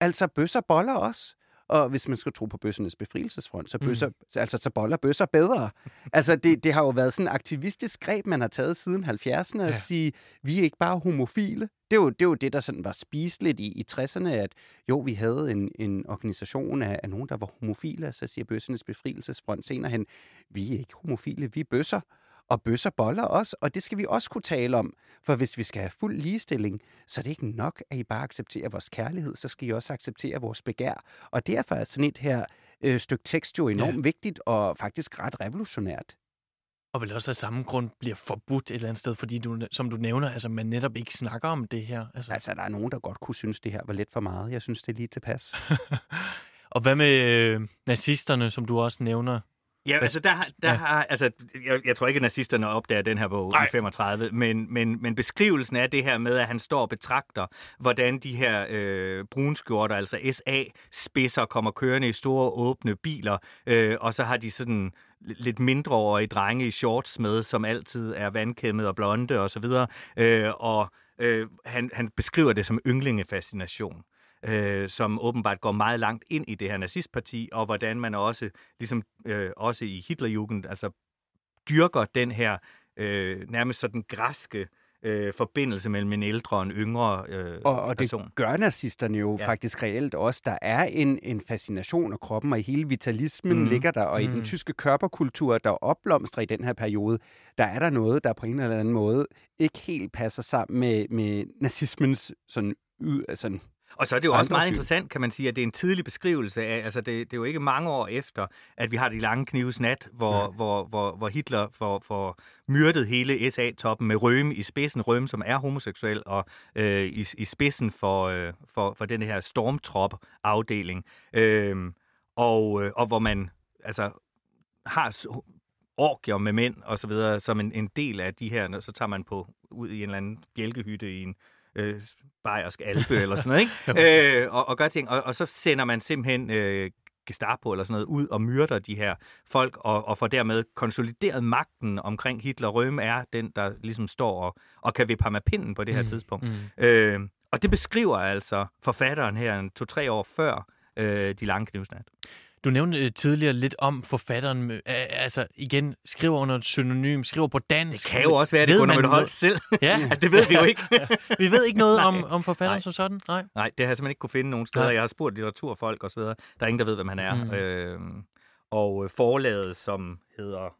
Altså, bøsser boller også. Og hvis man skal tro på bøssernes befrielsesfront, så, bøsser, mm. altså, så boller bøsser bedre. (laughs) Altså, det, det har jo været sådan et aktivistisk greb, man har taget siden 70'erne, at Ja. sige, vi er ikke bare homofile. Det er jo det, er jo det der sådan var spiseligt i, i 60'erne, at jo, vi havde en, en organisation af, af nogen, der var homofile, og så siger bøssernes befrielsesfront senere hen, vi er ikke homofile, vi er bøsser. Og bøsser boller også, og det skal vi også kunne tale om. For hvis vi skal have fuld ligestilling, så er det ikke nok, at I bare accepterer vores kærlighed, så skal I også acceptere vores begær. Og derfor er sådan et her øh, stykke tekst jo enormt ja. vigtigt og faktisk ret revolutionært. Og vel også af samme grund bliver forbudt et eller andet sted, fordi du, som du nævner, altså man netop ikke snakker om det her. Altså. Altså, der er nogen, der godt kunne synes, det her var lidt for meget. Jeg synes, det er lige tilpas. (laughs) Og hvad med øh, nazisterne, som du også nævner? Ja, altså der, har- der Ja. har, altså, jeg, jeg tror ikke, at nazisterne opdager den her bog Nej. I 35, men, men, men beskrivelsen af det her med, at han står og betragter, hvordan de her øh, brunskjorter, altså SA-spidser, kommer kørende i store åbne biler, øh, og så har de sådan lidt mindreårige drenge i shorts med, som altid er vandkæmmet og blonde og så videre, øh, og øh, han, han beskriver det som ynglingefascination øh, som åbenbart går meget langt ind i det her nazistparti, og hvordan man også, ligesom øh, også i Hitlerjugend, altså dyrker den her øh, nærmest sådan græske øh, forbindelse mellem en ældre og en yngre øh, Og, og det person. gør nazisterne jo Ja. faktisk reelt også. Der er en, en fascination af kroppen, og i hele vitalismen mm. ligger der, og i Mhm. den tyske körperkultur, der opblomstrer i den her periode, der er der noget, der på en eller anden måde ikke helt passer sammen med, med nazismens sådan, y- sådan Og så er det jo også meget syn. interessant, kan man sige, at det er en tidlig beskrivelse af, altså det, det er jo ikke mange år efter, at vi har de lange knives nat, hvor, Ja. hvor, hvor, hvor Hitler får, får myrdet hele SA-toppen med Røme i spidsen, Røme som er homoseksuel, og øh, i, i spidsen for, øh, for, for den her stormtrop-afdeling, øh, og, øh, og hvor man altså har orgier med mænd og så videre, som en, en del af de her, så tager man på ud i en eller anden bjælkehytte i en øh, bayersk alpe eller sådan noget, ikke? (laughs) øh, og, og gør ting, og, og så sender man simpelthen øh, Gestapo eller sådan noget ud og myrder de her folk, og, og får dermed konsolideret magten omkring Hitler. Røme er den, der ligesom står og, og kan vippe ham af pinden på det her Mm, tidspunkt. Mm. Øh, og det beskriver altså forfatteren her en to-tre år før øh, De Lange Knivsnat. Du nævnte øh, tidligere lidt om forfatteren, øh, altså igen, skriver under et synonym, skriver på Det dansk. kan jo også være, det Gunnar man Møller Holst selv. Ja, (laughs) altså, det ved vi jo ikke. (laughs) vi ved ikke noget (laughs) om, om forfatteren Nej. som sådan. Nej. Nej, det har jeg simpelthen ikke kunne finde nogen steder. Nej. Jeg har spurgt litteraturfolk osv. Der er ingen, der ved, hvem han er. Mm. Mm. Øh, og forlaget, som hedder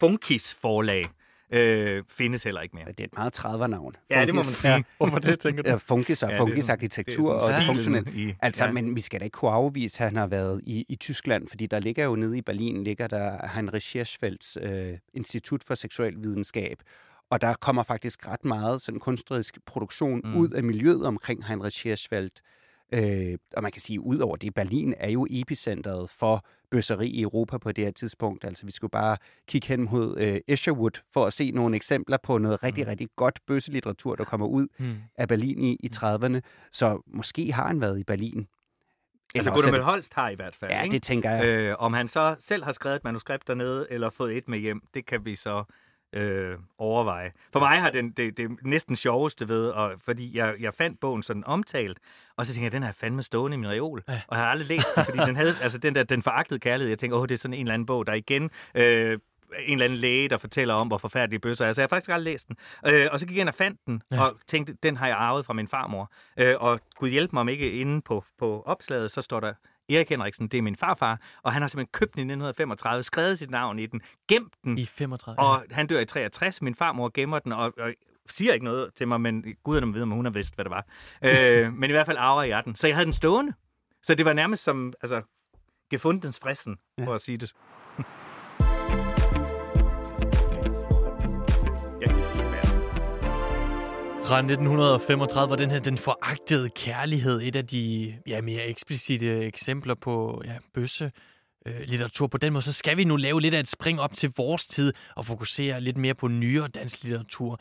Funkis Forlag, øh, findes heller ikke mere. Det er et meget 30'er-navn. Ja, det må man sige. Ja, (laughs) hvorfor det, tænker du? Ja, funkis og Ja, funkis arkitektur og funktionel. I, Altså, ja. men vi skal da ikke kunne afvise, at han har været i, i Tyskland, fordi der ligger jo nede i Berlin, ligger der Heinrich Hirschfelds øh, Institut for Seksuel Videnskab, og der kommer faktisk ret meget sådan kunstnerisk produktion Mm. ud af miljøet omkring Heinrich Hirschfeld. Øh, og man kan sige, ud over det, Berlin er jo epicentret for bøsseri i Europa på det her tidspunkt. Altså, vi skulle bare kigge hen mod øh, Escherwood for at se nogle eksempler på noget rigtig, Mm. rigtig godt bøsselitteratur, der kommer ud Hmm. af Berlin i, i 30'erne. Så måske har han været i Berlin. Altså, Eller Gunnar er Møller Holst har i hvert fald. Ja, ikke? det tænker jeg. Øh, om han så selv har skrevet et manuskript dernede, eller fået et med hjem, det kan vi så øh, overveje. For mig har den, det, det næsten sjoveste ved, og, fordi jeg, jeg fandt bogen sådan omtalt, og så tænkte jeg, den har jeg fandme stående i min reol. Ja. Og jeg har aldrig læst den, fordi den havde, altså den der, den foragtede kærlighed, jeg tænker, åh, det er sådan en eller anden bog, der igen... Øh, en eller anden læge, der fortæller om, hvor forfærdelige bøsser er. Så jeg har faktisk aldrig læst den. Øh, og så gik jeg ind og fandt den, ja. og tænkte, den har jeg arvet fra min farmor. Øh, og Gud hjælpe mig om ikke inde på, på opslaget, så står der Erik Henriksen, det er min farfar, og han har simpelthen købt den i 1935, skrevet sit navn i den, gemt den, I 35. og han dør i 63. Min farmor gemmer den, og, og siger ikke noget til mig, men guderne ved, om hun har vidst, hvad det var. (laughs) øh, men i hvert fald arver jeg den. Så jeg havde den stående. Så det var nærmest som, altså, gefundens frissen, Ja. for at sige det. Fra 1935 var den her Den foragtede kærlighed et af de ja, mere eksplicite eksempler på ja, bøsse øh, litteratur. På den måde, så skal vi nu lave lidt af et spring op til vores tid og fokusere lidt mere på nyere dansk litteratur.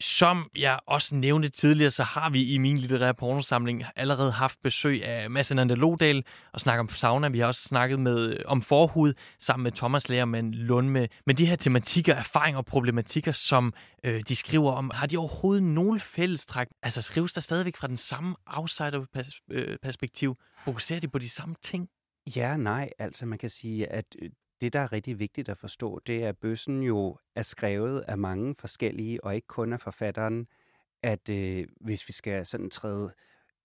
Som jeg også nævnte tidligere, så har vi i min litterære pornosamling allerede haft besøg af Mads Ananda Lodal og snakket om sauna. Vi har også snakket med, øh, om forhud sammen med Thomas Lærmann Lund med, med de her tematikker, erfaringer og problematikker, som øh, de skriver om. Har de overhovedet nogle fællestræk? Altså skrives der stadigvæk fra den samme outsider-perspektiv? Øh, Fokuserer de på de samme ting? Ja, nej. Altså, man kan sige, at øh, det, der er rigtig vigtigt at forstå, det er, at bøssen jo er skrevet af mange forskellige, og ikke kun af forfatteren, at øh, hvis vi skal sådan træde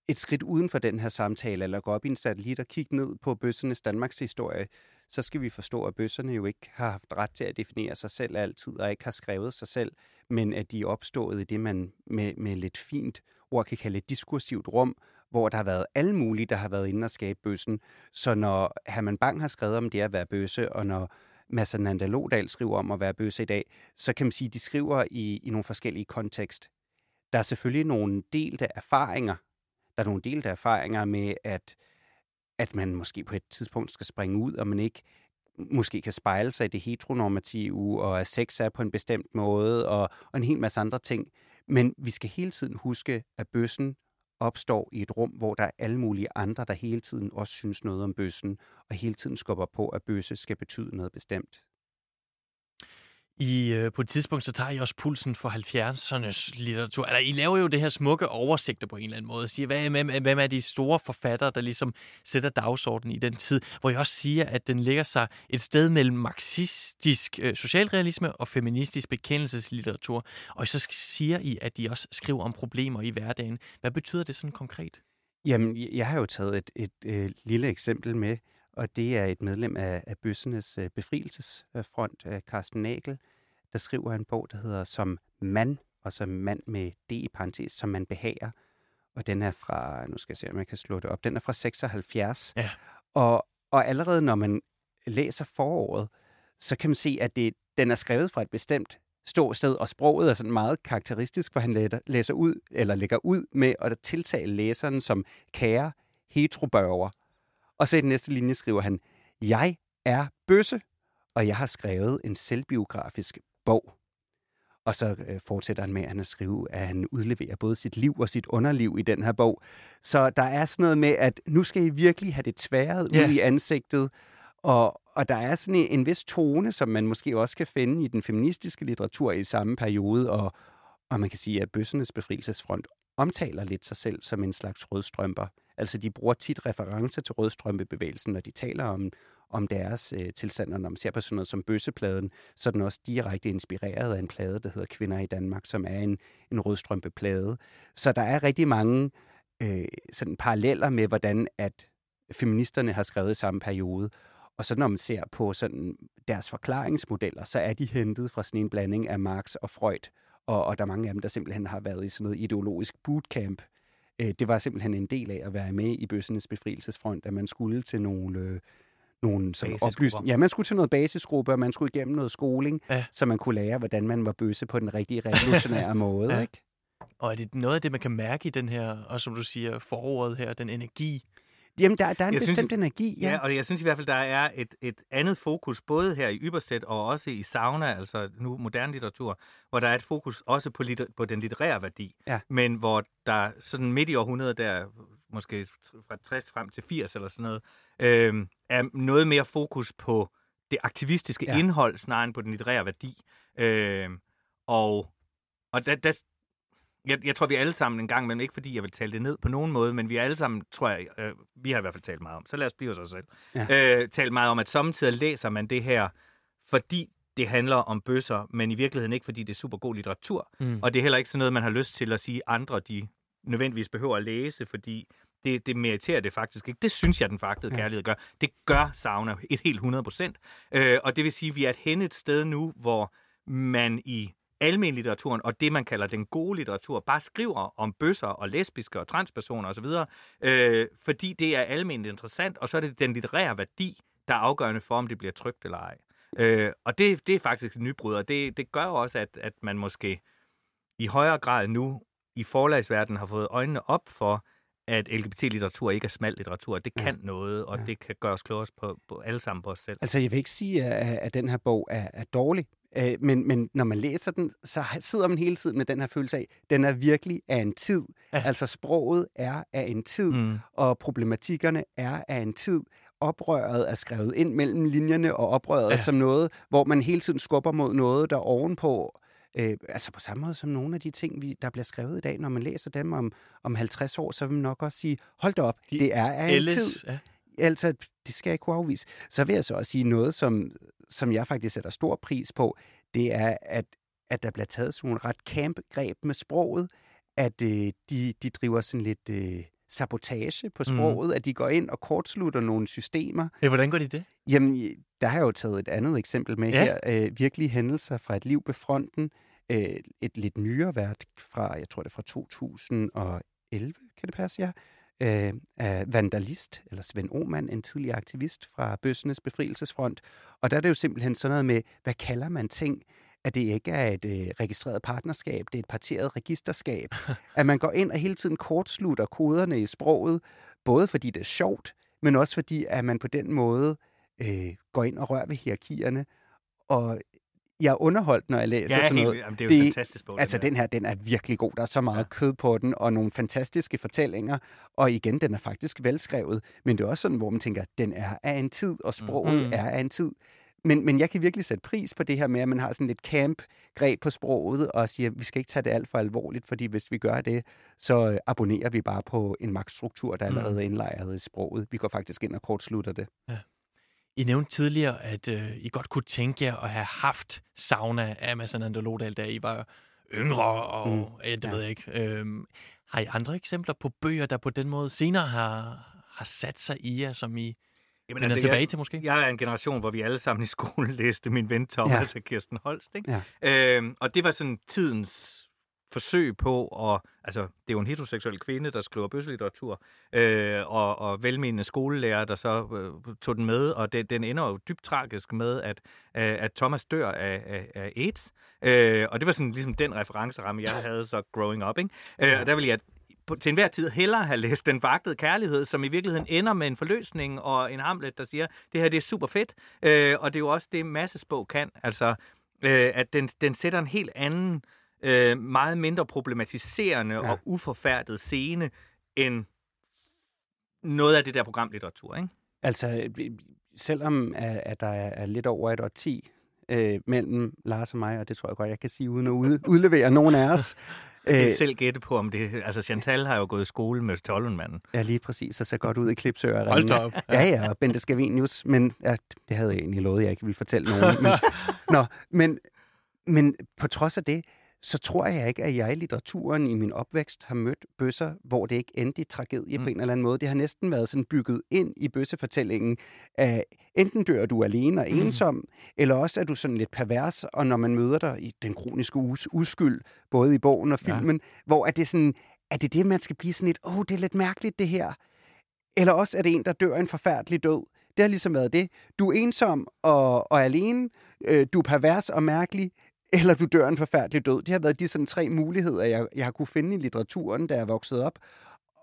et skridt uden for den her samtale, eller gå op i en satellit og kigge ned på bøssernes Danmarks historie, så skal vi forstå, at bøsserne jo ikke har haft ret til at definere sig selv altid, og ikke har skrevet sig selv, men at de er opstået i det, man med, med lidt fint ord kan kalde et diskursivt rum, hvor der har været alle mulige, der har været inde og skabe bøssen. Så når Herman Bang har skrevet om det at være bøsse, og når Mads Nandalodal skriver om at være bøsse i dag, så kan man sige, at de skriver i, i nogle forskellige kontekst. Der er selvfølgelig nogle delte erfaringer. Der er nogle delte erfaringer med, at, at man måske på et tidspunkt skal springe ud, og man ikke måske kan spejle sig i det heteronormative, og at sex er på en bestemt måde, og, og en hel masse andre ting. Men vi skal hele tiden huske, at bøssen opstår i et rum, hvor der er alle mulige andre, der hele tiden også synes noget om bøssen, og hele tiden skubber på, at bøsse skal betyde noget bestemt. I, øh, på et tidspunkt, så tager I også pulsen for 70'ernes litteratur. Eller, I laver jo det her smukke oversigter på en eller anden måde. Siger, hvad, hvem, hvem er de store forfattere, der ligesom sætter dagsordenen i den tid? Hvor jeg også siger, at den ligger sig et sted mellem marxistisk øh, socialrealisme og feministisk bekendelseslitteratur. Og så siger I, at de også skriver om problemer i hverdagen. Hvad betyder det sådan konkret? Jamen, jeg har jo taget et, et, et øh, lille eksempel med, og det er et medlem af, af Bøssenes øh, befrielsesfront, øh, Carsten Nagel, der skriver en bog, der hedder Som mand, og som mand med D i parentes, som man behager. Og den er fra, nu skal jeg se, om jeg kan slå det op, den er fra 76. Ja. Og, og allerede når man læser foråret, så kan man se, at det, den er skrevet fra et bestemt ståsted, og sproget er sådan meget karakteristisk, hvor han læser ud, eller lægger ud med at tiltale læseren som kære heterobørger. Og så i den næste linje skriver han, jeg er bøsse, og jeg har skrevet en selvbiografisk bog. Og så øh, fortsætter han med at skrive, at han udleverer både sit liv og sit underliv i den her bog. Så der er sådan noget med, at nu skal I virkelig have det tværet yeah. ud i ansigtet. Og, og der er sådan en, en vis tone, som man måske også kan finde i den feministiske litteratur i samme periode. Og, og man kan sige, at Bøssenes befrielsesfront omtaler lidt sig selv som en slags rødstrømper. Altså de bruger tit referencer til rødstrømpebevægelsen, når de taler om, om deres øh, tilstand, og når man ser på sådan noget som bøssepladen, så er den også direkte inspireret af en plade, der hedder Kvinder i Danmark, som er en, en rødstrømpeplade. Så der er rigtig mange øh, sådan paralleller med, hvordan at feministerne har skrevet i samme periode. Og så når man ser på sådan deres forklaringsmodeller, så er de hentet fra sådan en blanding af Marx og Freud, og, og der er mange af dem, der simpelthen har været i sådan noget ideologisk bootcamp. Øh, det var simpelthen en del af at være med i bøssenes befrielsesfront, at man skulle til nogle... Øh, nogle som oplysning. Ja, man skulle til noget basisgruppe, og man skulle igennem noget skoling, ja. så man kunne lære, hvordan man var bøsse på den rigtige (laughs) revolutionære måde. ja. Ikke? Og er det noget af det, man kan mærke i den her, og som du siger, foråret her, den energi, Jamen, der, der er en jeg bestemt synes, energi. Ja. ja, og jeg synes i hvert fald, der er et, et andet fokus, både her i Yberstedt og også i Sauna, altså nu moderne litteratur, hvor der er et fokus også på, litter, på den litterære værdi, ja. men hvor der sådan midt i århundredet, der måske fra 60 frem til 80 eller sådan noget, øh, er noget mere fokus på det aktivistiske ja. indhold, snarere end på den litterære værdi. Øh, og og der, der, jeg, jeg tror, vi alle sammen en gang men ikke fordi jeg vil tale det ned på nogen måde, men vi alle sammen, tror jeg, øh, vi har i hvert fald talt meget om, så lad os blive os selv, ja. øh, talt meget om, at samtidig læser man det her, fordi det handler om bøsser, men i virkeligheden ikke, fordi det er super god litteratur. Mm. Og det er heller ikke sådan noget, man har lyst til at sige, andre de nødvendigvis behøver at læse, fordi det, det meriterer det faktisk ikke. Det synes jeg, den foragtede ja. kærlighed gør. Det gør Sauna et helt 100 procent. Øh, og det vil sige, at vi er hen et sted nu, hvor man i almenlitteraturen og det, man kalder den gode litteratur, bare skriver om bøsser og lesbiske og transpersoner osv., øh, fordi det er almindeligt interessant, og så er det den litterære værdi, der er afgørende for, om det bliver trygt eller ej. Øh, og det, det er faktisk et nybrud, og det, det gør også, at, at man måske i højere grad nu i forlagsverdenen har fået øjnene op for, at LGBT-litteratur ikke er smal litteratur. Det kan ja. noget, og ja. det kan gøre os klogere på, på alle sammen på os selv. Altså, jeg vil ikke sige, at, at den her bog er, er dårlig. Øh, men, men når man læser den, så sidder man hele tiden med den her følelse af, den er virkelig af en tid. Ja. Altså sproget er af en tid, mm. og problematikkerne er af en tid. Oprøret er skrevet ind mellem linjerne, og oprøret ja. som noget, hvor man hele tiden skubber mod noget, der ovenpå Øh, altså på samme måde som nogle af de ting, vi, der bliver skrevet i dag, når man læser dem om, om 50 år, så vil man nok også sige, hold da op, de det er af en tid. Ja. Altså, det skal jeg ikke kunne afvise. Så vil jeg så også sige noget, som, som jeg faktisk sætter stor pris på, det er, at, at der bliver taget sådan nogle ret camp greb med sproget, at øh, de, de driver sådan lidt øh, sabotage på mm. sproget, mm. at de går ind og kortslutter nogle systemer. Ja, hvordan går de det? Jamen, der har jeg jo taget et andet eksempel med ja. her. Øh, virkelige hændelser fra et liv på fronten. Øh, et lidt nyere værk fra, jeg tror det er fra 2011, kan det passe, ja? Øh, af vandalist, eller Svend Oman, en tidligere aktivist fra Bøssenes Befrielsesfront. Og der er det jo simpelthen sådan noget med, hvad kalder man ting? At det ikke er et øh, registreret partnerskab, det er et parteret registerskab. (laughs) at man går ind og hele tiden kortslutter koderne i sproget, både fordi det er sjovt, men også fordi, at man på den måde øh, går ind og rører ved hierarkierne. Og jeg er underholdt, når jeg læser ja, sådan noget. Helt, jamen, det er jo det, fantastisk bog. Altså, den her, den er virkelig god. Der er så meget ja. kød på den, og nogle fantastiske fortællinger. Og igen, den er faktisk velskrevet. Men det er også sådan, hvor man tænker, den er af en tid, og sproget mm. er af en tid. men, men jeg kan virkelig sætte pris på det her med, at man har sådan lidt camp greb på sproget, og siger, at vi skal ikke tage det alt for alvorligt, fordi hvis vi gør det, så øh, abonnerer vi bare på en magtstruktur, der allerede er indlejret i sproget. Vi går faktisk ind og kortslutter det. Ja. I nævnte tidligere, at øh, I godt kunne tænke jer at have haft sauna af Mads Ananda Lodal, da I var yngre, og mm. ja, det ja. ved jeg ikke. Øhm, har I andre eksempler på bøger, der på den måde senere har, har sat sig i jer, som I Jamen, altså, tilbage jeg, til måske? Jeg er en generation, hvor vi alle sammen i skolen (laughs) læste min ven Thomas ja. og Kirsten Holst. Ikke? Ja. Øhm, og det var sådan tidens forsøg på at... Altså, det er jo en heteroseksuel kvinde, der skriver bøsselitteratur, øh, og, og velmenende skolelærer, der så øh, tog den med, og det, den ender jo dybt tragisk med, at, øh, at Thomas dør af, af, af AIDS. Øh, og det var sådan ligesom den referenceramme, jeg havde så growing up. Ikke? Øh, og der vil jeg på, til enhver tid hellere have læst Den vagtede kærlighed, som i virkeligheden ender med en forløsning og en Hamlet, der siger, det her det er super fedt. Øh, og det er jo også det, Massesbog kan. Altså, øh, at den, den sætter en helt anden, øh, meget mindre problematiserende ja. og uforfærdet scene, end noget af det der programlitteratur, ikke? Altså, selvom at, at der er lidt over et årti øh, mellem Lars og mig, og det tror jeg godt, jeg kan sige, uden at udlevere nogen af os, (laughs) Jeg kan øh, selv gætte på, om det... Altså, Chantal har jo gået i skole med Tollenmanden. Ja, lige præcis, og ser godt ud i klipsører. Hold da op. Ja, ja, og Bente Scavenius, men ja, det havde jeg egentlig lovet, jeg ikke ville fortælle nogen. Men, (laughs) nå, men, men på trods af det, så tror jeg ikke, at jeg i litteraturen i min opvækst har mødt bøsser, hvor det ikke endte i tragedie mm. på en eller anden måde. Det har næsten været sådan bygget ind i bøssefortællingen, at enten dør du alene og mm. ensom, mm. eller også er du sådan lidt pervers, og når man møder dig i den kroniske us- uskyld, både i bogen og filmen, ja. hvor er det sådan, er det det, man skal blive sådan lidt, åh, oh, det er lidt mærkeligt det her. Eller også er det en, der dør en forfærdelig død. Det har ligesom været det. Du er ensom og, og alene, øh, du er pervers og mærkelig, eller du dør en forfærdelig død. Det har været de sådan tre muligheder, jeg, jeg har kunne finde i litteraturen, da jeg voksede op.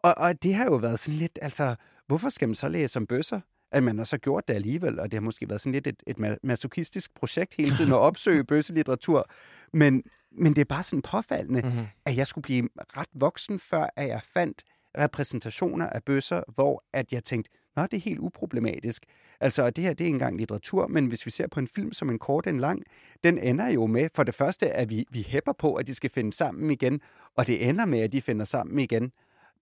Og, og det har jo været sådan lidt, altså, hvorfor skal man så læse om bøsser? At man har så gjort det alligevel, og det har måske været sådan lidt et, et masochistisk projekt hele tiden at opsøge (laughs) bøsselitteratur. Men, men det er bare sådan påfaldende, mm-hmm. at jeg skulle blive ret voksen, før at jeg fandt repræsentationer af bøsser, hvor at jeg tænkte, nå, det er helt uproblematisk. Altså, det her, det er ikke engang litteratur, men hvis vi ser på en film som en kort en lang, den ender jo med, for det første, at vi, vi hæpper på, at de skal finde sammen igen, og det ender med, at de finder sammen igen.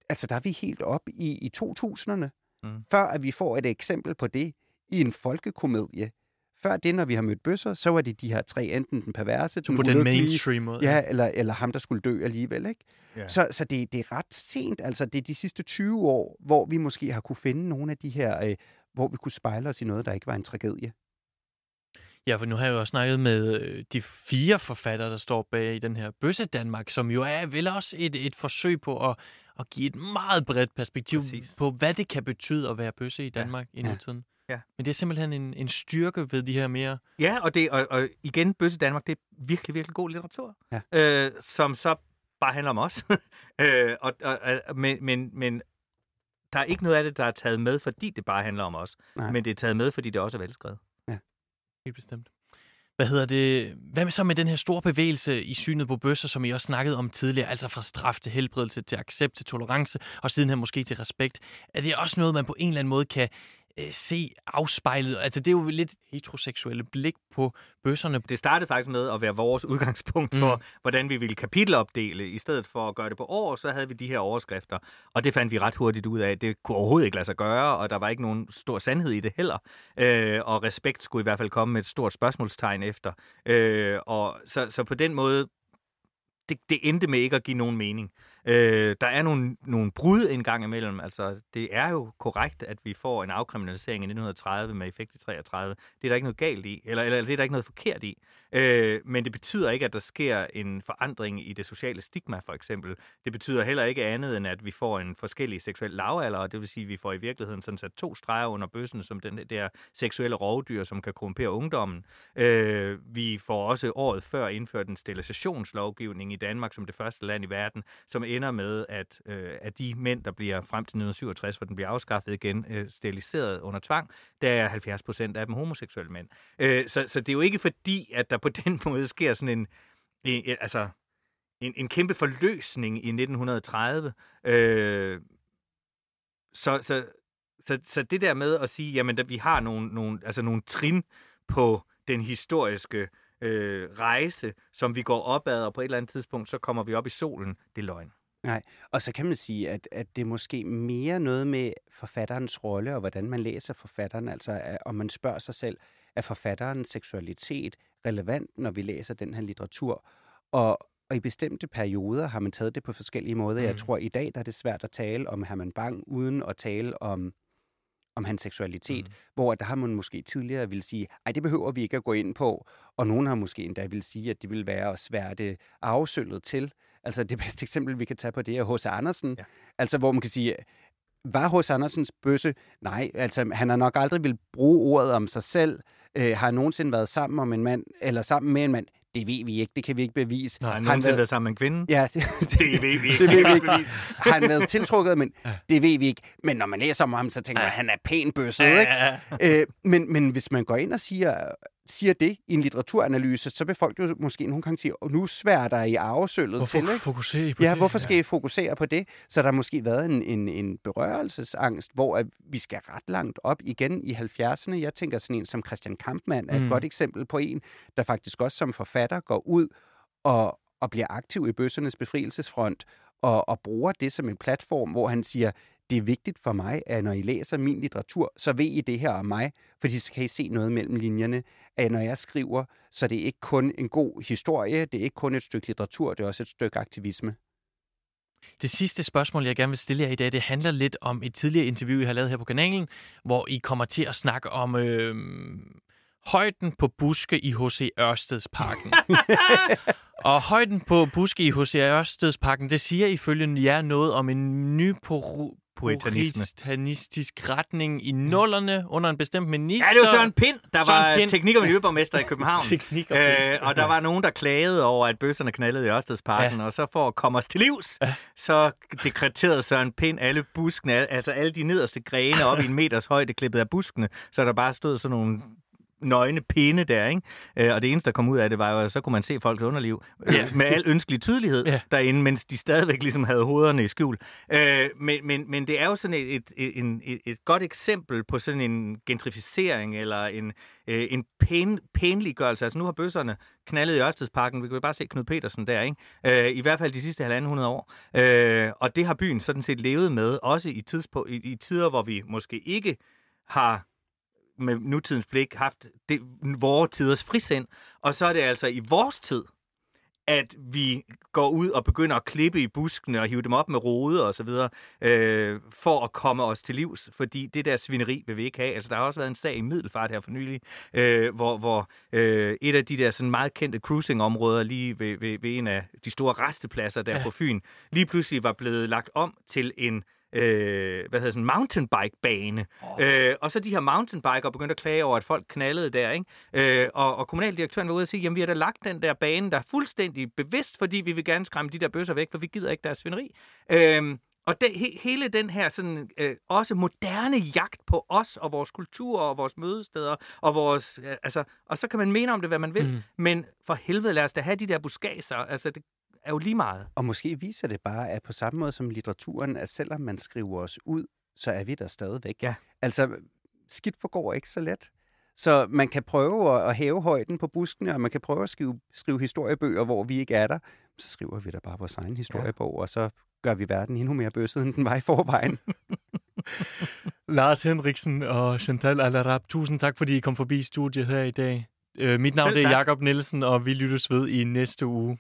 Altså, der er vi helt op i, i 2000'erne, mm. før at vi får et eksempel på det i en folkekomedie. Før det, når vi har mødt bøsser, så var det de her tre, enten den perverse, den på den mainstream måde. Ja, eller, eller ham, der skulle dø alligevel. Ikke? Yeah. Så, så det, det er ret sent, altså det er de sidste 20 år, hvor vi måske har kunne finde nogle af de her, øh, hvor vi kunne spejle os i noget, der ikke var en tragedie. Ja, for nu har jeg jo også snakket med øh, de fire forfattere, der står bag i den her Bøsse Danmark, som jo er vel også et, et forsøg på at, at give et meget bredt perspektiv Præcis. på, hvad det kan betyde at være bøsse i Danmark ja. i nutiden. Ja. Ja. Men det er simpelthen en, en styrke ved de her mere... Ja, og, det, og, og igen, Bøsse Danmark, det er virkelig, virkelig god litteratur, ja. øh, som så bare handler om os. (laughs) øh, og, og, men, men, men der er ikke noget af det, der er taget med, fordi det bare handler om os. Nej. Men det er taget med, fordi det også er velskrevet. Ja, helt bestemt. Hvad hedder det? Hvad med så med den her store bevægelse i synet på bøsser, som I også snakkede om tidligere, altså fra straf til helbredelse, til accept, til tolerance, og sidenhen måske til respekt? Er det også noget, man på en eller anden måde kan øh, se afspejlet. Altså, det er jo lidt heteroseksuelle blik på bøsserne. Det startede faktisk med at være vores udgangspunkt for, mm. hvordan vi ville kapitelopdele. I stedet for at gøre det på år, så havde vi de her overskrifter. Og det fandt vi ret hurtigt ud af. Det kunne overhovedet ikke lade sig gøre, og der var ikke nogen stor sandhed i det heller. Øh, og respekt skulle i hvert fald komme med et stort spørgsmålstegn efter. Øh, og så, så på den måde det, det endte med ikke at give nogen mening. Øh, der er nogle, nogle brud en gang imellem. Altså, det er jo korrekt, at vi får en afkriminalisering i 1930 med effekt i 33. Det er der ikke noget galt i, eller, eller det er der ikke noget forkert i. Øh, men det betyder ikke, at der sker en forandring i det sociale stigma, for eksempel. Det betyder heller ikke andet, end at vi får en forskellig seksuel lavalder, og det vil sige, at vi får i virkeligheden sådan sat to streger under bøssen, som den der seksuelle rovdyr, som kan korrumpere ungdommen. Øh, vi får også året før indført en sterilisationslovgivning i Danmark som det første land i verden, som ender med, at, øh, at de mænd, der bliver frem til 1967, hvor den bliver afskaffet igen, øh, steriliseret under tvang, der er 70 procent af dem homoseksuelle mænd. Øh, så, så det er jo ikke fordi, at der på (laughs) den måde sker sådan en, en, en altså, en, en kæmpe forløsning i 1930. Øh, så, så, så, så det der med at sige, jamen, at vi har nogle, nogle, altså nogle trin på den historiske øh, rejse, som vi går opad, og på et eller andet tidspunkt, så kommer vi op i solen. Det er løgn. Nej, og så kan man sige, at, at det er måske mere noget med forfatterens rolle, og hvordan man læser forfatteren, altså at, om man spørger sig selv, er forfatterens seksualitet relevant, når vi læser den her litteratur? Og, og i bestemte perioder har man taget det på forskellige måder. Mm. Jeg tror, i dag der er det svært at tale om Herman Bang, uden at tale om om hans seksualitet, mm. hvor der har man måske tidligere vil sige, ej, det behøver vi ikke at gå ind på, og nogen har måske endda vil sige, at det vil være at sværte arvesølvet til. Altså det bedste eksempel, vi kan tage på, det er H.C. Andersen, ja. altså hvor man kan sige, var H.C. Andersens bøsse? Nej, altså han har nok aldrig vil bruge ordet om sig selv. Øh, har han nogensinde været sammen om en mand, eller sammen med en mand? Det ved vi ikke, det kan vi ikke bevise. Nej, har han nogensinde været, været sammen med en kvinde? Ja, det, (laughs) det, det ved vi ikke. det ved vi ikke. har han været tiltrukket, men det ved vi ikke. Men når man læser om ham, så tænker man, at han er pæn bøsset, ikke? Øh, men, men hvis man går ind og siger, siger det i en litteraturanalyse, så vil folk jo måske nogle gange sige, og nu svær der i arvesølvet hvorfor til. Ikke? fokusere på ja, det? hvorfor skal ja. I fokusere på det? Så der har måske været en, en, en berørelsesangst, hvor at vi skal ret langt op igen i 70'erne. Jeg tænker sådan en som Christian Kampmann er et mm. godt eksempel på en, der faktisk også som forfatter går ud og, og bliver aktiv i bøssernes befrielsesfront, og, og bruger det som en platform, hvor han siger, det er vigtigt for mig, at når I læser min litteratur, så ved I det her om mig, fordi så kan I se noget mellem linjerne, at når jeg skriver, så det er ikke kun en god historie, det er ikke kun et stykke litteratur, det er også et stykke aktivisme. Det sidste spørgsmål, jeg gerne vil stille jer i dag, det handler lidt om et tidligere interview, jeg har lavet her på kanalen, hvor I kommer til at snakke om øh, højden på buske i H.C. Ørstedsparken. (laughs) og højden på buske i H.C. Ørstedsparken, det siger ifølge jer noget om en ny Puritanisme. puritanistisk retning i nullerne under en bestemt minister. Ja, det var Søren Pind, der Søren var Pind. teknik- og miljøborgmester i København. (laughs) teknik- og, øh, og der var nogen, der klagede over, at bøsserne knaldede i Ørstedsparken, ja. og så for at komme os til livs, ja. så dekreterede Søren Pind alle buskene, altså alle de nederste grene op i en meters højde klippet af buskene, så der bare stod sådan nogle nøgne pinde der, ikke? Øh, og det eneste, der kom ud af det, var jo, at så kunne man se folks underliv øh, ja. med al ønskelig tydelighed ja. derinde, mens de stadigvæk ligesom havde hovederne i skjul. Øh, men, men, men det er jo sådan et, et, et, et, et godt eksempel på sådan en gentrificering eller en, øh, en pæn, pænliggørelse. Altså nu har bøsserne knaldet i Ørstedsparken. Vi kan jo bare se Knud Petersen der, ikke? Øh, I hvert fald de sidste halvanden hundrede år. Øh, og det har byen sådan set levet med, også i, tidspo, i, i tider, hvor vi måske ikke har med nutidens blik haft det, vores tiders frisind, og så er det altså i vores tid, at vi går ud og begynder at klippe i buskene og hive dem op med rode og så videre, øh, for at komme os til livs, fordi det der svineri vil vi ikke have. Altså, der har også været en sag i Middelfart her for nylig, øh, hvor, hvor øh, et af de der sådan meget kendte cruising-områder lige ved, ved, ved en af de store restepladser der ja. på Fyn, lige pludselig var blevet lagt om til en øh, hvad hedder sådan, mountainbike-bane. Oh. Øh, og så de her mountainbiker begyndte at klage over, at folk knaldede der, ikke? Øh, og, og kommunaldirektøren var ude og sige, jamen vi har da lagt den der bane, der er fuldstændig bevidst, fordi vi vil gerne skræmme de der bøsser væk, for vi gider ikke deres svineri. Øh, og det, he, hele den her sådan, øh, også moderne jagt på os og vores kultur og vores mødesteder og vores, øh, altså, og så kan man mene om det, hvad man vil, mm. men for helvede lad os da have de der buskager, altså det, er jo lige meget. Og måske viser det bare, at på samme måde som litteraturen, at selvom man skriver os ud, så er vi der stadigvæk. Ja. Altså, skidt forgår ikke så let. Så man kan prøve at hæve højden på buskene, og man kan prøve at skrive, skrive historiebøger, hvor vi ikke er der. Så skriver vi da bare vores egen historiebog, ja. og så gør vi verden endnu mere bøsset, end den var i forvejen. (laughs) Lars Henriksen og Chantal Alarab, tusind tak, fordi I kom forbi studiet her i dag. Øh, mit navn er Jakob Nielsen, og vi lyttes ved i næste uge.